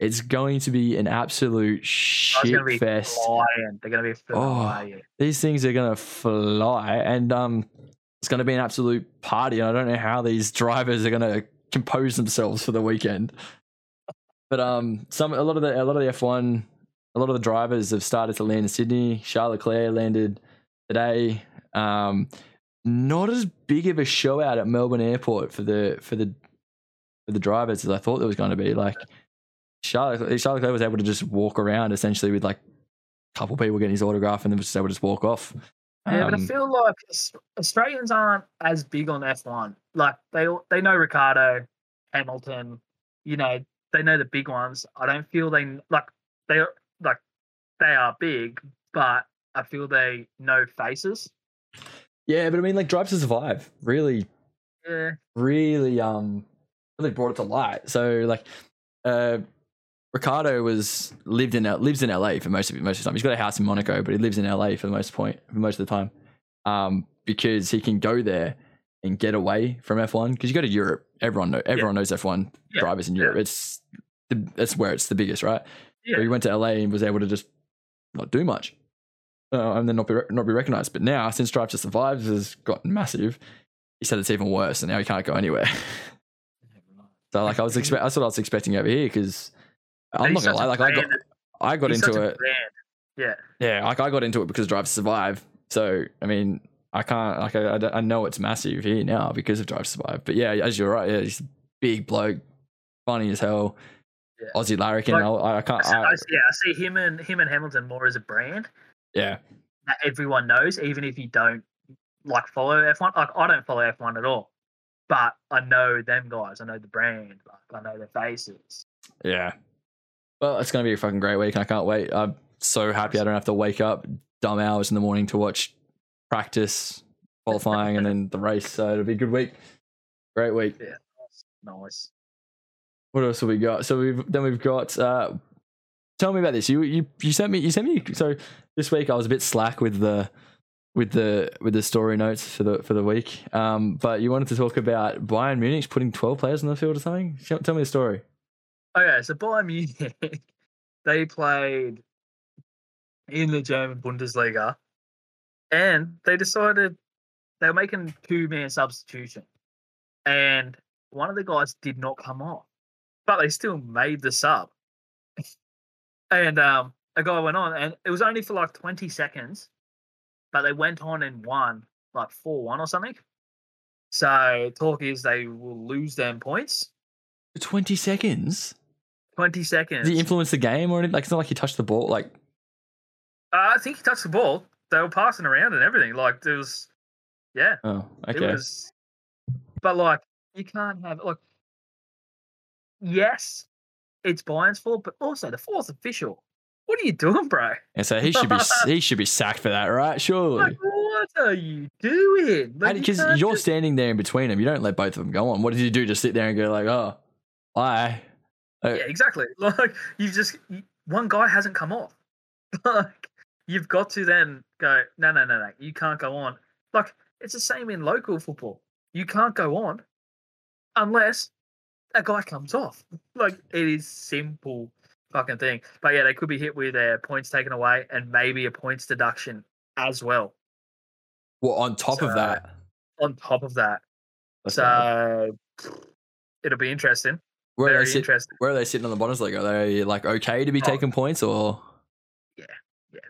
It's going to be an absolute I shit going to fest. flying. They're going to be Oh. flying. These things are gonna fly, and um, it's gonna be an absolute party. And I don't know how these drivers are gonna compose themselves for the weekend. But um, some a lot of the a lot of the F1, a lot of the drivers have started to land in Sydney. Charles Leclerc landed today. Um, not as big of a show out at Melbourne Airport for the for the for the drivers as I thought there was going to be. Like Charles, Charles Leclerc was able to just walk around essentially with like a couple people getting his autograph and then was just able to just walk off. Yeah, but I Um, feel like Australians aren't as big on F1. Like they all- they know Ricciardo, Hamilton, you know, they know the big ones. I don't feel they like they are like they are big, but I feel they know faces. yeah, but I mean, like Drive to Survive really, Yeah, really, um, really brought it to light. So like, uh, Ricciardo was lived in lives in LA for most of most of the time. He's got a house in Monaco, but he lives in LA for the most point for most of the time, um, because he can go there and get away from F1. Because you go to Europe, everyone know everyone knows F1 Yeah, drivers in yeah. Europe. It's the, that's where it's the biggest, right? Yeah. But he went to LA and was able to just not do much, uh, and then not be not be recognized. But now, since Drive to Survive has gotten massive, he said it's even worse, and now he can't go anywhere. so, like, I was expect that's what I was expecting over here because I'm He's not gonna lie, like, I got I got he's into it. Yeah. Yeah, like I got into it because Drive to Survive. So I mean, I can't like I, I, know it's massive here now because of Drive to Survive. But yeah, as you're right, yeah, he's a big bloke, funny as hell. Yeah. Aussie larrikin. Like, I, I I can't. see, I, I yeah, I see him and him and Hamilton more as a brand yeah, that everyone knows, even if you don't like follow F1. Like I don't follow F1 at all, but I know them guys. I know the brand. Like I know their faces. yeah. Well, it's gonna be a fucking great week, and I can't wait. I'm so happy I don't have to wake up dumb hours in the morning to watch practice, qualifying, and then the race. So it'll be a good week. Great week. Yeah, Nice. What else have we got? So we've then we've got. Uh, tell me about this. You you you sent me you sent me. So this week I was a bit slack with the with the with the story notes for the for the week. Um, but you wanted to talk about Bayern Munich putting twelve players on the field or something. Tell tell me the story. Okay, so Bayern Munich, they played in the German Bundesliga, and they decided they were making two man substitution, and one of the guys did not come off, but they still made the sub, and um, a guy went on, and it was only for like twenty seconds, but they went on and won like four one or something. So talk is they will lose them points. Twenty seconds. Twenty seconds. Did he influence the game or anything? Like it's not like he touched the ball. Like Uh, I think he touched the ball. They were passing around and everything. Like there was, yeah, oh it okay. was. But like, you can't have like. Yes, it's Bayern's fault, but also the fourth official. What are you doing, bro? And so he should be he should be sacked for that, right? Surely. Like, what are you doing? Like, you Because you're just- standing there in between them, you don't let both of them go on. What did you do? Just sit there and go like, "Oh, bye." Yeah, oh. exactly. Like you just one guy hasn't come off. Like you've got to then go. No, no, no, no. You can't go on. Like it's the same in local football. You can't go on unless a guy comes off. Like it is simple fucking thing. But yeah, they could be hit with their points taken away and maybe a points deduction as well. Well, on top of that, On top of that, that's so it'll be interesting. where are Very they sit, interesting. Where are they sitting on the bottom? Bundesliga? Are they like okay to be Oh. taking points or Yeah,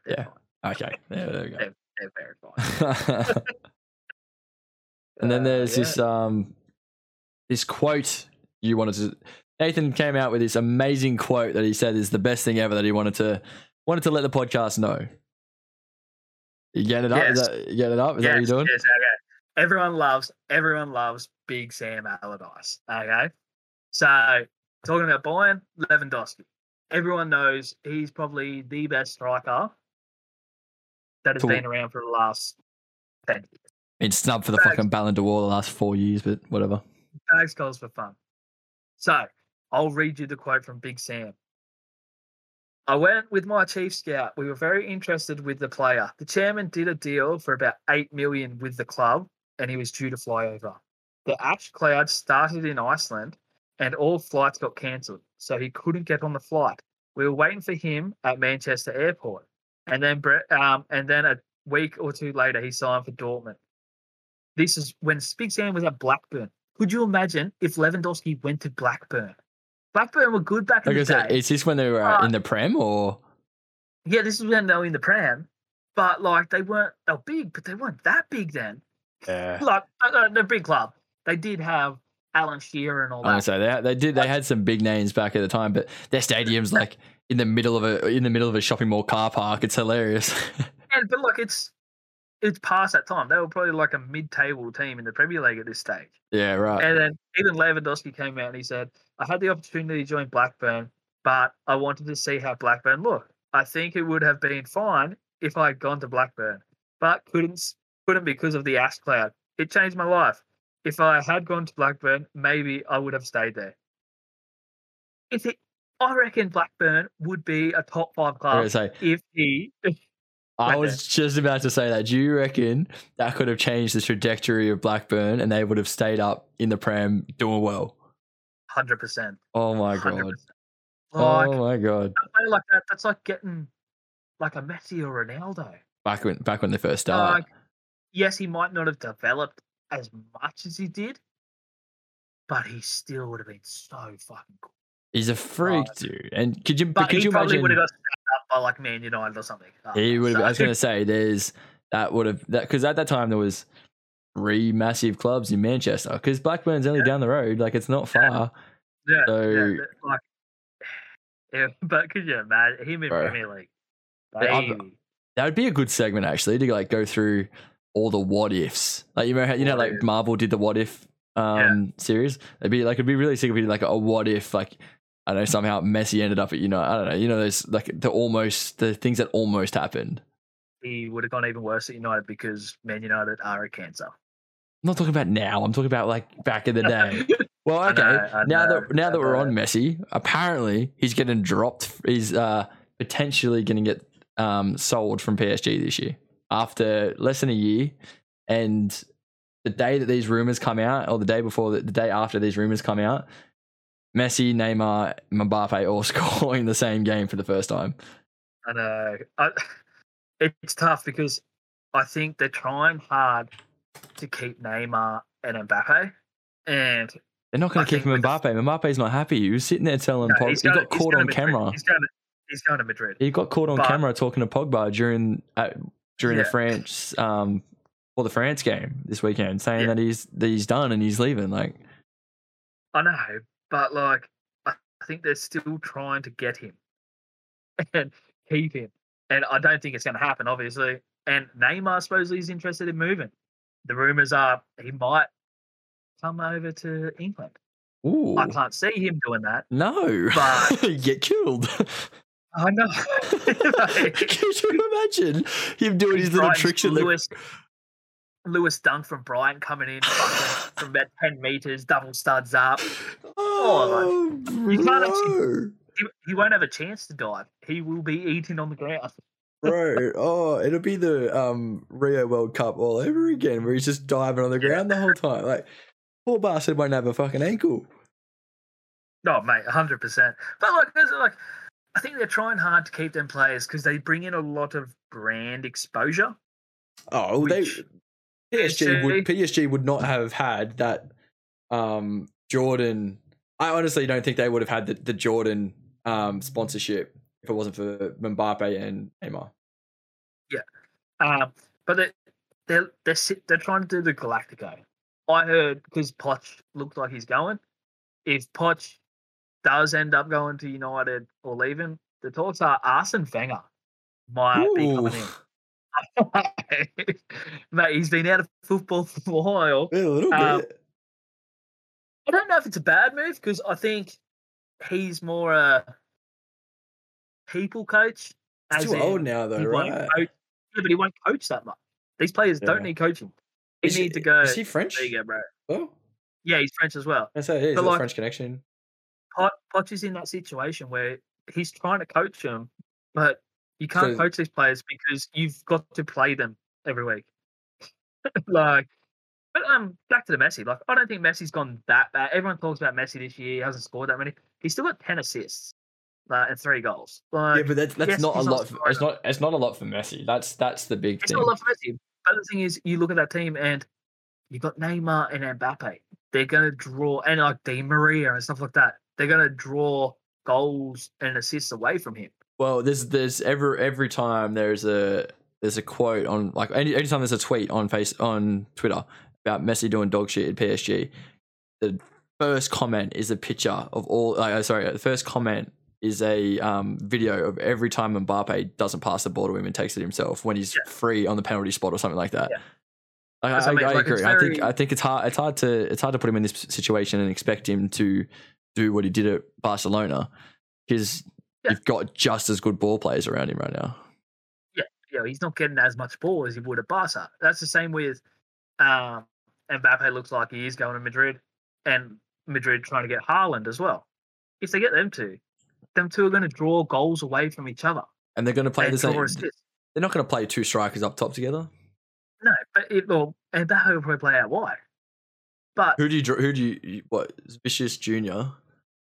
they're Yeah. fine. okay? There, there we go. They're, they're very fine. and then Uh, there's yeah. this um this quote you wanted to. Nathan came out with this amazing quote that he said is the best thing ever that he wanted to wanted to let the podcast know. You get it up? Is Yes. that you get it up? Is that what you're doing? yes, okay. Everyone loves everyone loves Big Sam Allardyce. Okay, so talking about Bayern Lewandowski, everyone knows he's probably the best striker that has Cool. been around for the last ten years. Been snubbed for the Facts. fucking Ballon d'Or the last four years, but whatever. Bags goals for fun. So I'll read you the quote from Big Sam. I went with my chief scout. We were very interested with the player. The chairman did a deal for about eight million with the club, and he was due to fly over. The ash cloud started in Iceland, and all flights got cancelled, so he couldn't get on the flight. We were waiting for him at Manchester Airport, and then um, and then a week or two later, he signed for Dortmund. This is when Big was at Blackburn. Could you imagine if Lewandowski went to Blackburn? Blackburn were good back in Like I the said, day. is this when they were uh, Uh, in the Prem or? Yeah, this is when they were in the Prem, but like they weren't. They were big, but they weren't that big then. Yeah. Like uh, uh, they're a big club. They did have Alan Shearer and all that. say they they did they had some big names back at the time, but their stadium's like in the middle of a in the middle of a shopping mall car park. It's hilarious. And but like it's it's past that time. They were probably like a mid-table team in the Premier League at this stage. yeah, right. And then even Lewandowski came out and he said, I had the opportunity to join Blackburn, but I wanted to see how Blackburn looked. I think it would have been fine if I had gone to Blackburn, but couldn't couldn't because of the ash cloud. It changed my life. If I had gone to Blackburn, maybe I would have stayed there. If it, I reckon Blackburn would be a top five club say, if he. I was just about to say that. Do you reckon that could have changed the trajectory of Blackburn and they would have stayed up in the Prem doing well? Hundred percent. Oh my Hundred god. Oh like Oh my god. like that, that's like getting like a Messi or Ronaldo. Back when back when they first started. Like, yes, he might not have developed as much as he did, but he still would have been so fucking cool. He's a freak, dude. And could you but But could he you probably imagine would have got up by like Man United or something. Oh, He would. have I was going to say there's that would have that because at that time there was three massive clubs in Manchester because Blackburn's only Yeah. down the road. Like it's not far. yeah, so- yeah, like, yeah, but could you imagine him in Bro. Premier League? Yeah, I'm- Baby. That would be a good segment actually to like go through all the what ifs. Like you know, how, you know, like. Marvel did the what if um series. It'd be like it'd be really sick if we did like a what if like I don't know somehow Messi ended up at you know I don't know you know there's like the almost the things that almost happened. He would have gone even worse at United because Man United are a cancer. I'm not talking about now. I'm talking about like back in the day. Well, I okay. know, I now know, that now that we're on Messi, apparently he's getting dropped. He's uh, potentially going to get um, sold from PSG this year after less than a year. And the day that these rumors come out, or the day before, the, the day after these rumors come out, Messi, Neymar, Mbappe all scoring the same game for the first time. I know. I, it's tough because I think they're trying hard to keep Neymar and Mbappe, and They're not going to keep him with the- Mbappe. Mbappe's not happy. He was sitting there telling no, Pogba. He got caught on Madrid. camera. He's going to, he's going to Madrid. He got caught on But- camera talking to Pogba during uh, during the France um the France game this weekend, saying Yeah. that he's that he's done and he's leaving. Like, I know, but like I I think they're still trying to get him and keep him, and I don't think it's going to happen, obviously. And Neymar supposedly is interested in moving. The rumors are he might come over to England. ooh, I can't see him doing that. no, but- get killed. I know. Like, Could you imagine him doing his little Brighton's tricks in the Lewis, Lewis Dunk from Brighton coming in from about 10 meters, double studs up. Oh, You can't bro. He, he won't have a chance to dive. He will be eating on the ground. Bro, oh, it'll be the um Rio World Cup all over again, where he's just diving on the ground the whole time. Like, poor bastard won't have a fucking ankle. No, mate, 100%. But like, there's like, I think they're trying hard to keep them players because they bring in a lot of brand exposure. Oh, well, they Which PSG would PSG would not have had that um Jordan. I honestly don't think they would have had the, the Jordan um sponsorship if it wasn't for Mbappe and Neymar. Um, but they, they're they're sit- they're trying to do the Galactico. I heard because Poch looks like he's going. If Poch does end up going to United or leaving, the talks are Arsene Wenger might be coming in. Mate, he's been out of football for a while. A little Um, bit. I don't know if it's a bad move because I think he's more a people coach. He's too old now, though, right? coach- yeah, but he won't coach that much. These players Yeah. don't need coaching. They Is need he- to go. Is he French? There you go, bro. Oh, Yeah, he's French as well. Yeah, he's a like- French connection. Pot, Poch is in that situation where he's trying to coach them, but you can't So- coach these players because you've got to play them every week. like, but um, back to the Messi. Like, I don't think Messi's gone that bad. Everyone talks about Messi this year. He hasn't scored that many. He's still got ten assists uh, and three goals. Like, Yeah, but that's that's yes, not a lot. For, it's not it's not a lot for Messi. That's that's the big thing. it's thing. not a lot for Messi. But the thing is, you look at that team and you have got Neymar and Mbappe. They're going to draw, and like Di Maria and stuff like that. They're going to draw goals and assists away from him. Well, there's there's every every time there's a there's a quote on like any anytime there's a tweet on face on Twitter about Messi doing dog shit at PSG, the first comment is a picture of all. Uh, sorry, the first comment is a um, video of every time Mbappe doesn't pass the ball to him and takes it himself when he's Yeah. free on the penalty spot or something like that. Yeah. I, I I, mean, like, agree. it's I think I think it's hard. It's hard to it's hard to put him in this situation and expect him to do what he did at Barcelona because Yeah. you've got just as good ball players around him right now. You know, he's not getting as much ball as he would at Barca. That's the same with um, Mbappe. Looks like he is going to Madrid, and Madrid trying to get Haaland as well. If they get them two, them two are going to draw goals away from each other. And they're going to play the same. assists. They're not going to play two strikers up top together. No, but it will. Mbappe will probably play out wide. But Who do you who do you- you what Vinícius Junior?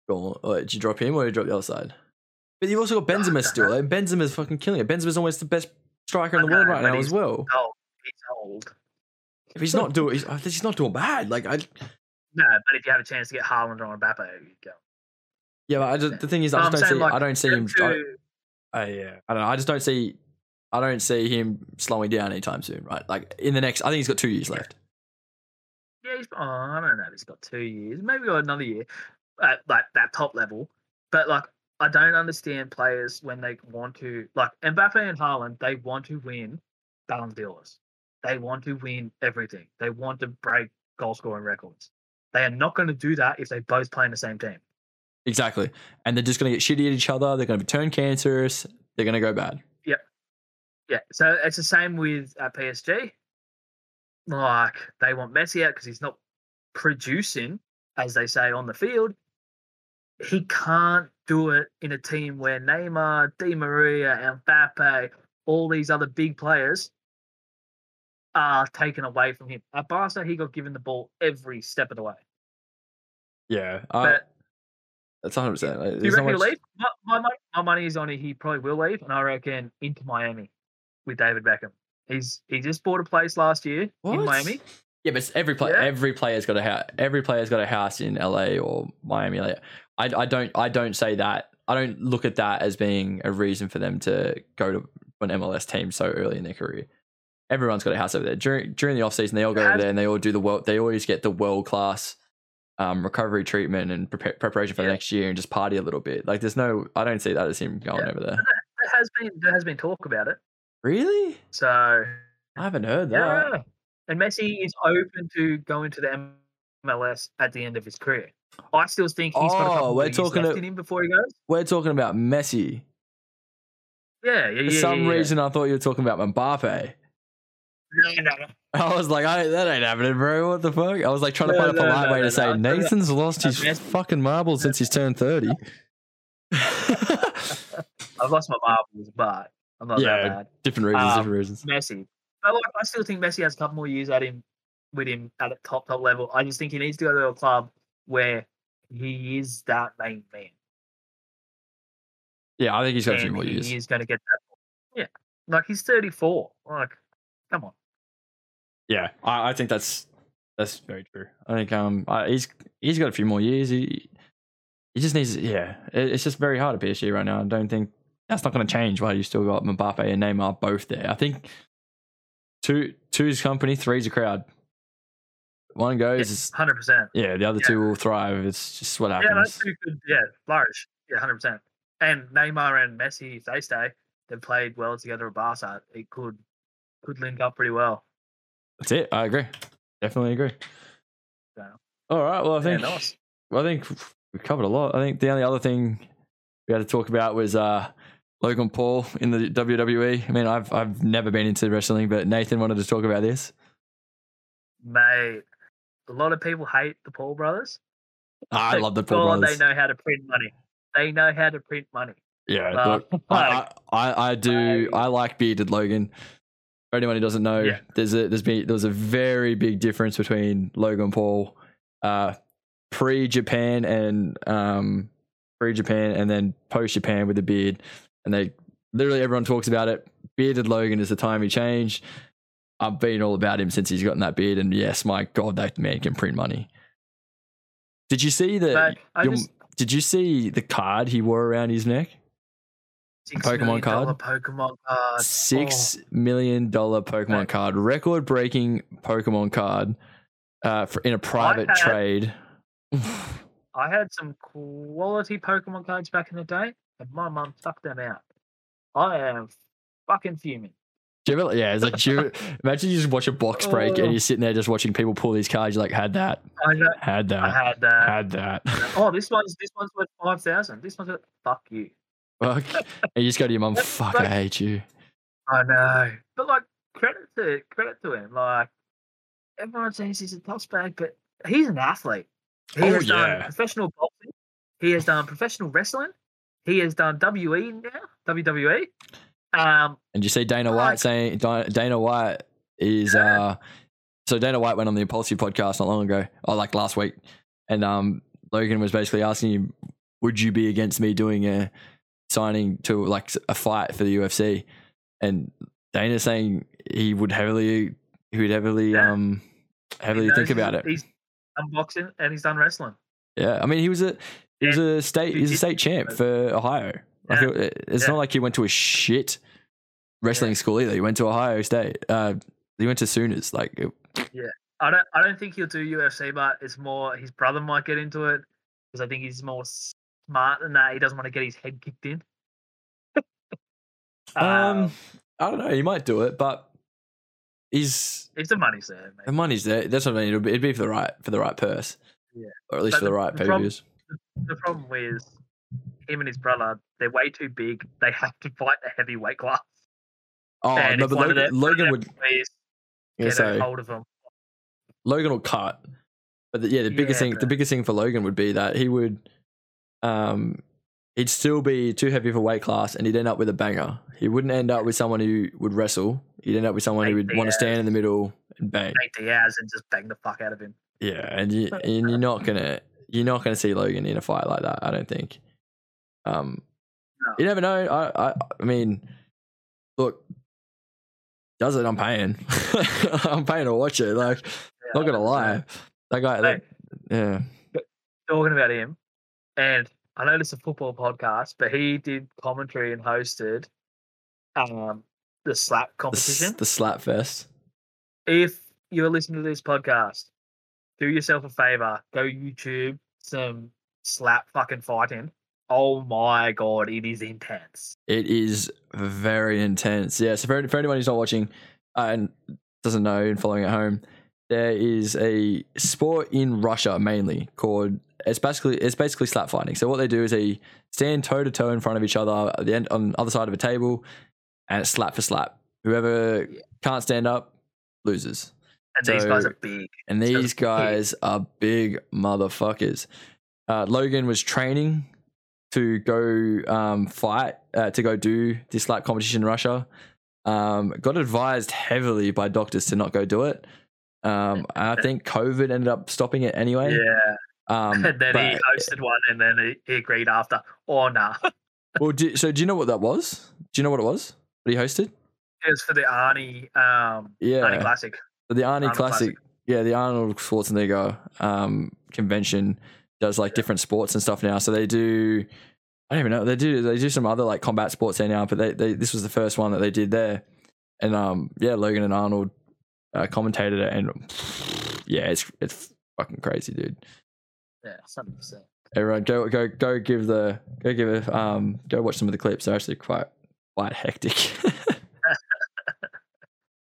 Go on. Did you drop him or did you drop the other side? But you've also got Benzema still. Like, Benzema's fucking killing it. Benzema's almost the best striker in the world right now as well. oh, he's old. If he's not doing, he's, he's not doing bad. Like I, No, but if you have a chance to get Haaland or Mbappe, you go. yeah. But I just, the thing is, I just don't see. I don't see him. I, Uh, yeah, I don't know. I just don't see. I don't see him slowing down anytime soon. Right, like in the next. I think he's got two years left. Yeah, he's, oh, I don't know. He's got two years, maybe got another year at like that top level. But like, I don't understand players when they want to like Mbappe and Haaland. They want to win Ballon d'Ors. They want to win everything. They want to break goal scoring records. They are not going to do that if they both play in the same team. Exactly, and they're just going to get shitty at each other. They're going to turn cancerous. They're going to go bad. Yep. Yeah, so it's the same with uh, PSG. Like they want Messi out because he's not producing, as they say, on the field. He can't do it in a team where Neymar, Di Maria, and Mbappe, all these other big players are taken away from him. At Barca, he got given the ball every step of the way. Yeah, I, But that's hundred percent. do you reckon he'll leave? My, my, money- my money is on it. He probably will leave, and I reckon into Miami with David Beckham. He's he just bought a place last year in Miami. Yeah, but every play, Yeah. every player's got a house. Every player's got a house in LA or Miami. Like, I, I don't, I don't say that. I don't look at that as being a reason for them to go to an MLS team so early in their career. Everyone's got a house over there during during the off season. They all go over there and they all do the world. They always get the world class um, recovery treatment and prepa- preparation for the next year and just party a little bit. Like, there's no, I don't see that as him going Yeah. over there. There has been there has been talk about it. Really? So I haven't heard that. And Messi is open to going to the MLS at the end of his career. I still think he's got a Oh, couple we're more years talking left a- in him before he goes. We're talking about Messi. Yeah, yeah, yeah. For some yeah, reason, I thought you were talking about Mbappe. No, no, no. I was like, I, that ain't happening, bro. What the fuck? I was like trying to find a polite way to say. Nathan's lost his Messi. fucking marbles since he's turned 30. I've lost my marbles, but I'm not Yeah. that bad. different reasons, Um, different reasons. Messi, but like, I still think Messi has a couple more years at him with him at a top top level. I just think he needs to go to a club where he is that main man. Yeah, I think he's got a few more years. is going to get that. Yeah, like he's 34. Like, come on. Yeah, I, I think that's that's very true. I think um I, he's he's got a few more years. He he just needs yeah. It, it's just very hard at PSG right now. I don't think that's not going to change while you still got Mbappe and Neymar both there. I think two two's company, three's a crowd. One goes, Hundred percent. yeah, the other Yeah. two will thrive. It's just what happens. Yeah, that's two good. Yeah, flourish. Yeah, hundred percent. And Neymar and Messi, if they stay, they've played well together at Barca. It could could link up pretty well. That's it. I agree. Definitely agree. So, All right. Well, I yeah, think nice. well, I think we covered a lot. I think the only other thing we had to talk about was uh, Logan Paul in the WWE. I mean, I've I've never been into wrestling, but Nathan wanted to talk about this. Mate, a lot of people hate the Paul brothers. I Thank love the Paul God brothers. They know how to print money. They know how to print money. Yeah, Uh, look, I, like, I, I, I do. I like bearded Logan. For anyone who doesn't know, Yeah. there's a there's been there was a very big difference between Logan Paul, uh, pre Japan and um, pre Japan and then post Japan with the beard, and they literally everyone talks about it. Bearded Logan is the time he changed. I've been all about him since he's gotten that beard, and yes, my God, that man can print money. Did you see the? Just did you see the card he wore around his neck? six Pokemon million card? dollar Pokemon card. Six Oh, million dollar Pokemon card, record breaking Pokemon card, uh, for, in a private had- trade. I had some quality Pokemon cards back in the day, and my mum sucked them out. I am fucking fuming. You ever, yeah, it's like, you, imagine you just watch a box break and Oh. you're sitting there just watching people pull these cards. You're like, had that, I know. had I that, had that. had that. Oh, this one's this one's worth five thousand. This one's worth fuck you. Fuck. And you just go to your mum, fuck, I hate you. I know, but like credit to credit to him. Like everyone says he's a toss bag, but he's an athlete. He Oh, has yeah. done professional boxing. He has done professional wrestling. He has done WE now, WWE. Um, And you see Dana Like- White saying Dana White is Yeah. uh so Dana White went on the Impulsive podcast not long ago, or like last week, and um Logan was basically asking him, "Would you be against me doing a signing to like a fight for the UFC?" And Dana saying he would heavily he would heavily Yeah. um heavily think about it. He's done boxing and he's done wrestling. Yeah, I mean he was a he was a state he was a state champ for Ohio. Like it- it's Yeah. not like he went to a shit wrestling school either. He went to Ohio State. Uh, he went to Sooners. Like it, I don't I don't think he'll do UFC, but it's more his brother might get into it because I think he's more smart than that. He doesn't want to get his head kicked in. um, I don't know. He might do it, but he's if the money's there, the money's there. That's what I mean. It'd be, it'd be for the right for the right purse. Yeah. or at least But for the the- right pay views. The problem is him and his brother, they're way too big. They have to fight the heavyweight class. Oh and no, but Logan, them- of Logan would. Yeah, get so a hold of him. Logan will cut. But the, yeah, the biggest Yeah, thing, the biggest thing for Logan would be that he would, um, he'd still be too heavy for weight class, and he'd end up with a banger. He wouldn't end up with someone who would wrestle. He'd end up with someone who would want to stand in the middle and bang. Nate Diaz and just bang the fuck out of him. Yeah, and you and you're not gonna you're not gonna see Logan in a fight like that. I don't think. Um, No. you never know. I I, I mean, look, does it? I'm paying. I'm paying to watch it. Like, Yeah, not gonna lie, that guy. That, yeah. talking about him, and I know this is a football podcast, but he did commentary and hosted um the slap The, competition. the slap fest. if you're listening to this podcast, do yourself a favor, go YouTube some slap fucking fighting. Oh my god, it is intense. It is very intense. Yeah. So for, for anyone who's not watching uh, and doesn't know and following at home, there is a sport in Russia mainly called it's basically it's basically slap fighting. So what they do is they stand toe to toe in front of each other at the end on the other side of a table, and it's slap for slap. Whoever can't stand up loses. And these guys are big. And So these big. guys are big motherfuckers. Uh, Logan was training to go um, fight, uh, to go do this slap competition in Russia. Um, got advised heavily by doctors to not go do it. Um, I think COVID ended up stopping it anyway. Yeah. Um, and then but- he hosted one and then he, he agreed after. Oh nah. well, do, so do you know what that was? Do you know what it was? What he hosted? it was for the Arnie um Yeah, Arnie Classic. The Arnie Arnold Classic. Yeah, the Arnold Schwarzenegger um, convention does like different sports and stuff now. So they do. I don't even know. They do. They do some other like combat sports there now, but they, they this was the first one that they did there, and um yeah, Logan and Arnold uh, commentated it, and yeah, it's it's fucking crazy, dude. Yeah, hundred percent. Everyone, go go go give the go give it um go watch some of the clips. They're actually quite quite hectic.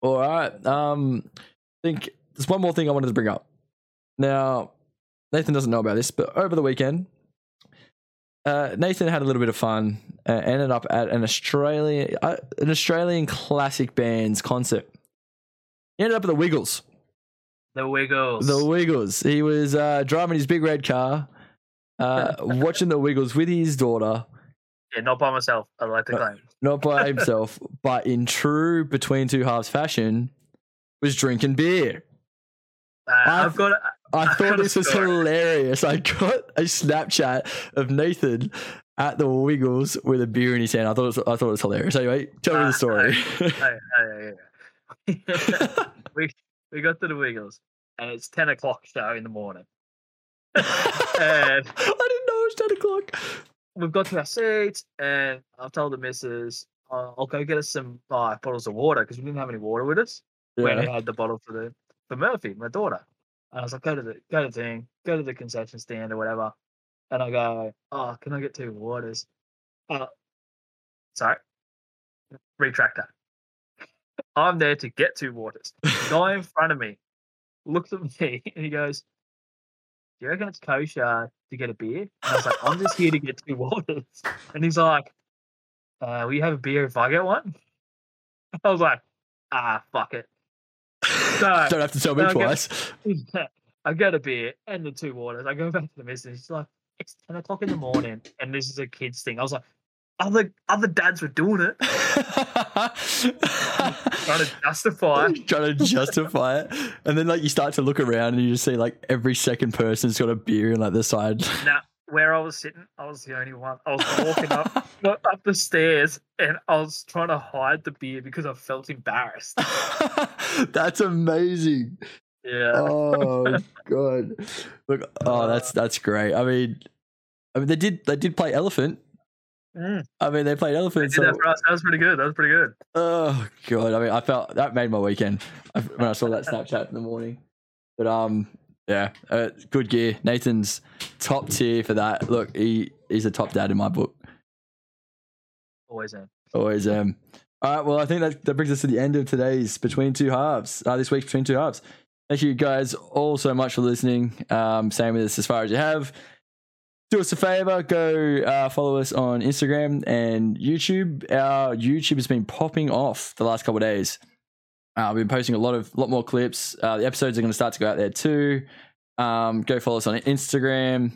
All right. Um, I think there's one more thing I wanted to bring up. Now, Nathan doesn't know about this, but over the weekend, uh, Nathan had a little bit of fun. Uh, ended up at an Australian uh, an Australian classic band's concert. He ended up at the Wiggles. The Wiggles. The Wiggles. He was uh, driving his big red car, uh, watching the Wiggles with his daughter, yeah, not by myself. I like to Uh, claim. Not by himself, but in true between two halves fashion, was drinking beer. Uh, I- I've got. I I've thought got this was hilarious. I got a Snapchat of Nathan at the Wiggles with a beer in his hand. I thought it was, I thought it was hilarious. Anyway, tell me Uh, the story. Hey, hey, hey, hey. we we got to the Wiggles, and it's ten o'clock show in the morning. and I didn't know it was ten o'clock. We've got to our seats, and I've told the missus, uh, I'll go get us some uh, bottles of water because we didn't have any water with us. When Yeah. I had the bottle for the for Murphy, my daughter, and I was like, go to the go to the thing, go to the concession stand or whatever, and I go, oh, can I get two waters? Uh, sorry, retract that. I'm there to get two waters. The guy in front of me looks at me and he goes, Do you reckon it's kosher to get a beer? And I was like, I'm just here to get two waters. And he's like, uh, Will you have a beer if I get one? I was like, Ah, fuck it. No. Don't have to tell me okay. twice. I get a beer and the two waters. I go back to the missus. She's like, It's 10 o'clock in the morning and this is a kid's thing. I was like, other other dads were doing it, trying to justify. it. trying to justify it, and then like you start to look around and you just see like every second person's got a beer in like the side. Now, where I was sitting, I was the only one. I was walking up up the stairs and I was trying to hide the beer because I felt embarrassed. that's amazing. Yeah. Oh god. Look, oh that's uh, that's great. I mean, I mean they did they did play Elephant. Mm. I mean, they played They elephants. did So, that for us. That was pretty good. That was pretty good. oh god, I mean, I felt that made my weekend when I saw that Snapchat in the morning. But um, yeah, uh, good gear. Nathan's top tier for that. Look, he he's a top dad in my book. Always am. Always am. All right, well, I think that, that brings us to the end of today's Between Two Halves, uh, this week's Between Two Halves. Thank you guys all so much for listening. Um, staying with us as far as you have. Do us a favor, go uh, follow us on Instagram and YouTube. Our YouTube has been popping off the last couple of days. Uh, we've been posting a lot of lot more clips. Uh, the episodes are going to start to go out there too. Um, go follow us on Instagram.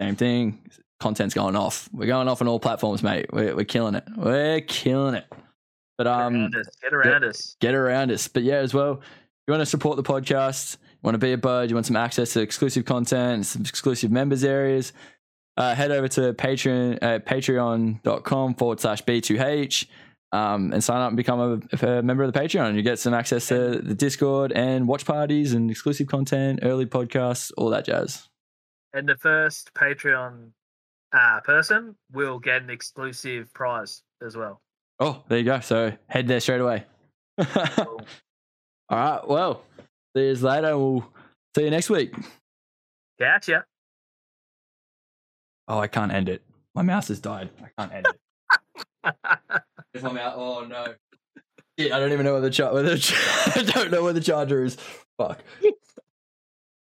Same thing. Content's going off. We're going off on all platforms, mate. We're, we're killing it. We're killing it. But Get um, around us. Get around us. get around us. But yeah, as well, you want to support the podcast, you want to be a bud, you want some access to exclusive content, some exclusive members areas, uh, head over to Patreon, uh, patreon.com forward slash B2H um, and sign up and become a, a member of the Patreon. You get some access to the Discord and watch parties and exclusive content, early podcasts, all that jazz. And the first Patreon uh, person will get an exclusive prize as well. Oh, there you go. So head there straight away. Cool. all right. Well, see you later. We'll see you next week. Gotcha. Oh, I can't end it. My mouse has died. I can't end it. If my mouse, oh no. Shit, I don't even know where the char- where the char- I don't know where the charger is. Fuck.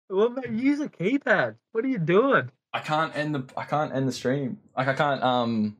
well, mate, use a keypad. What are you doing? I can't end the I can't end the stream. Like I can't um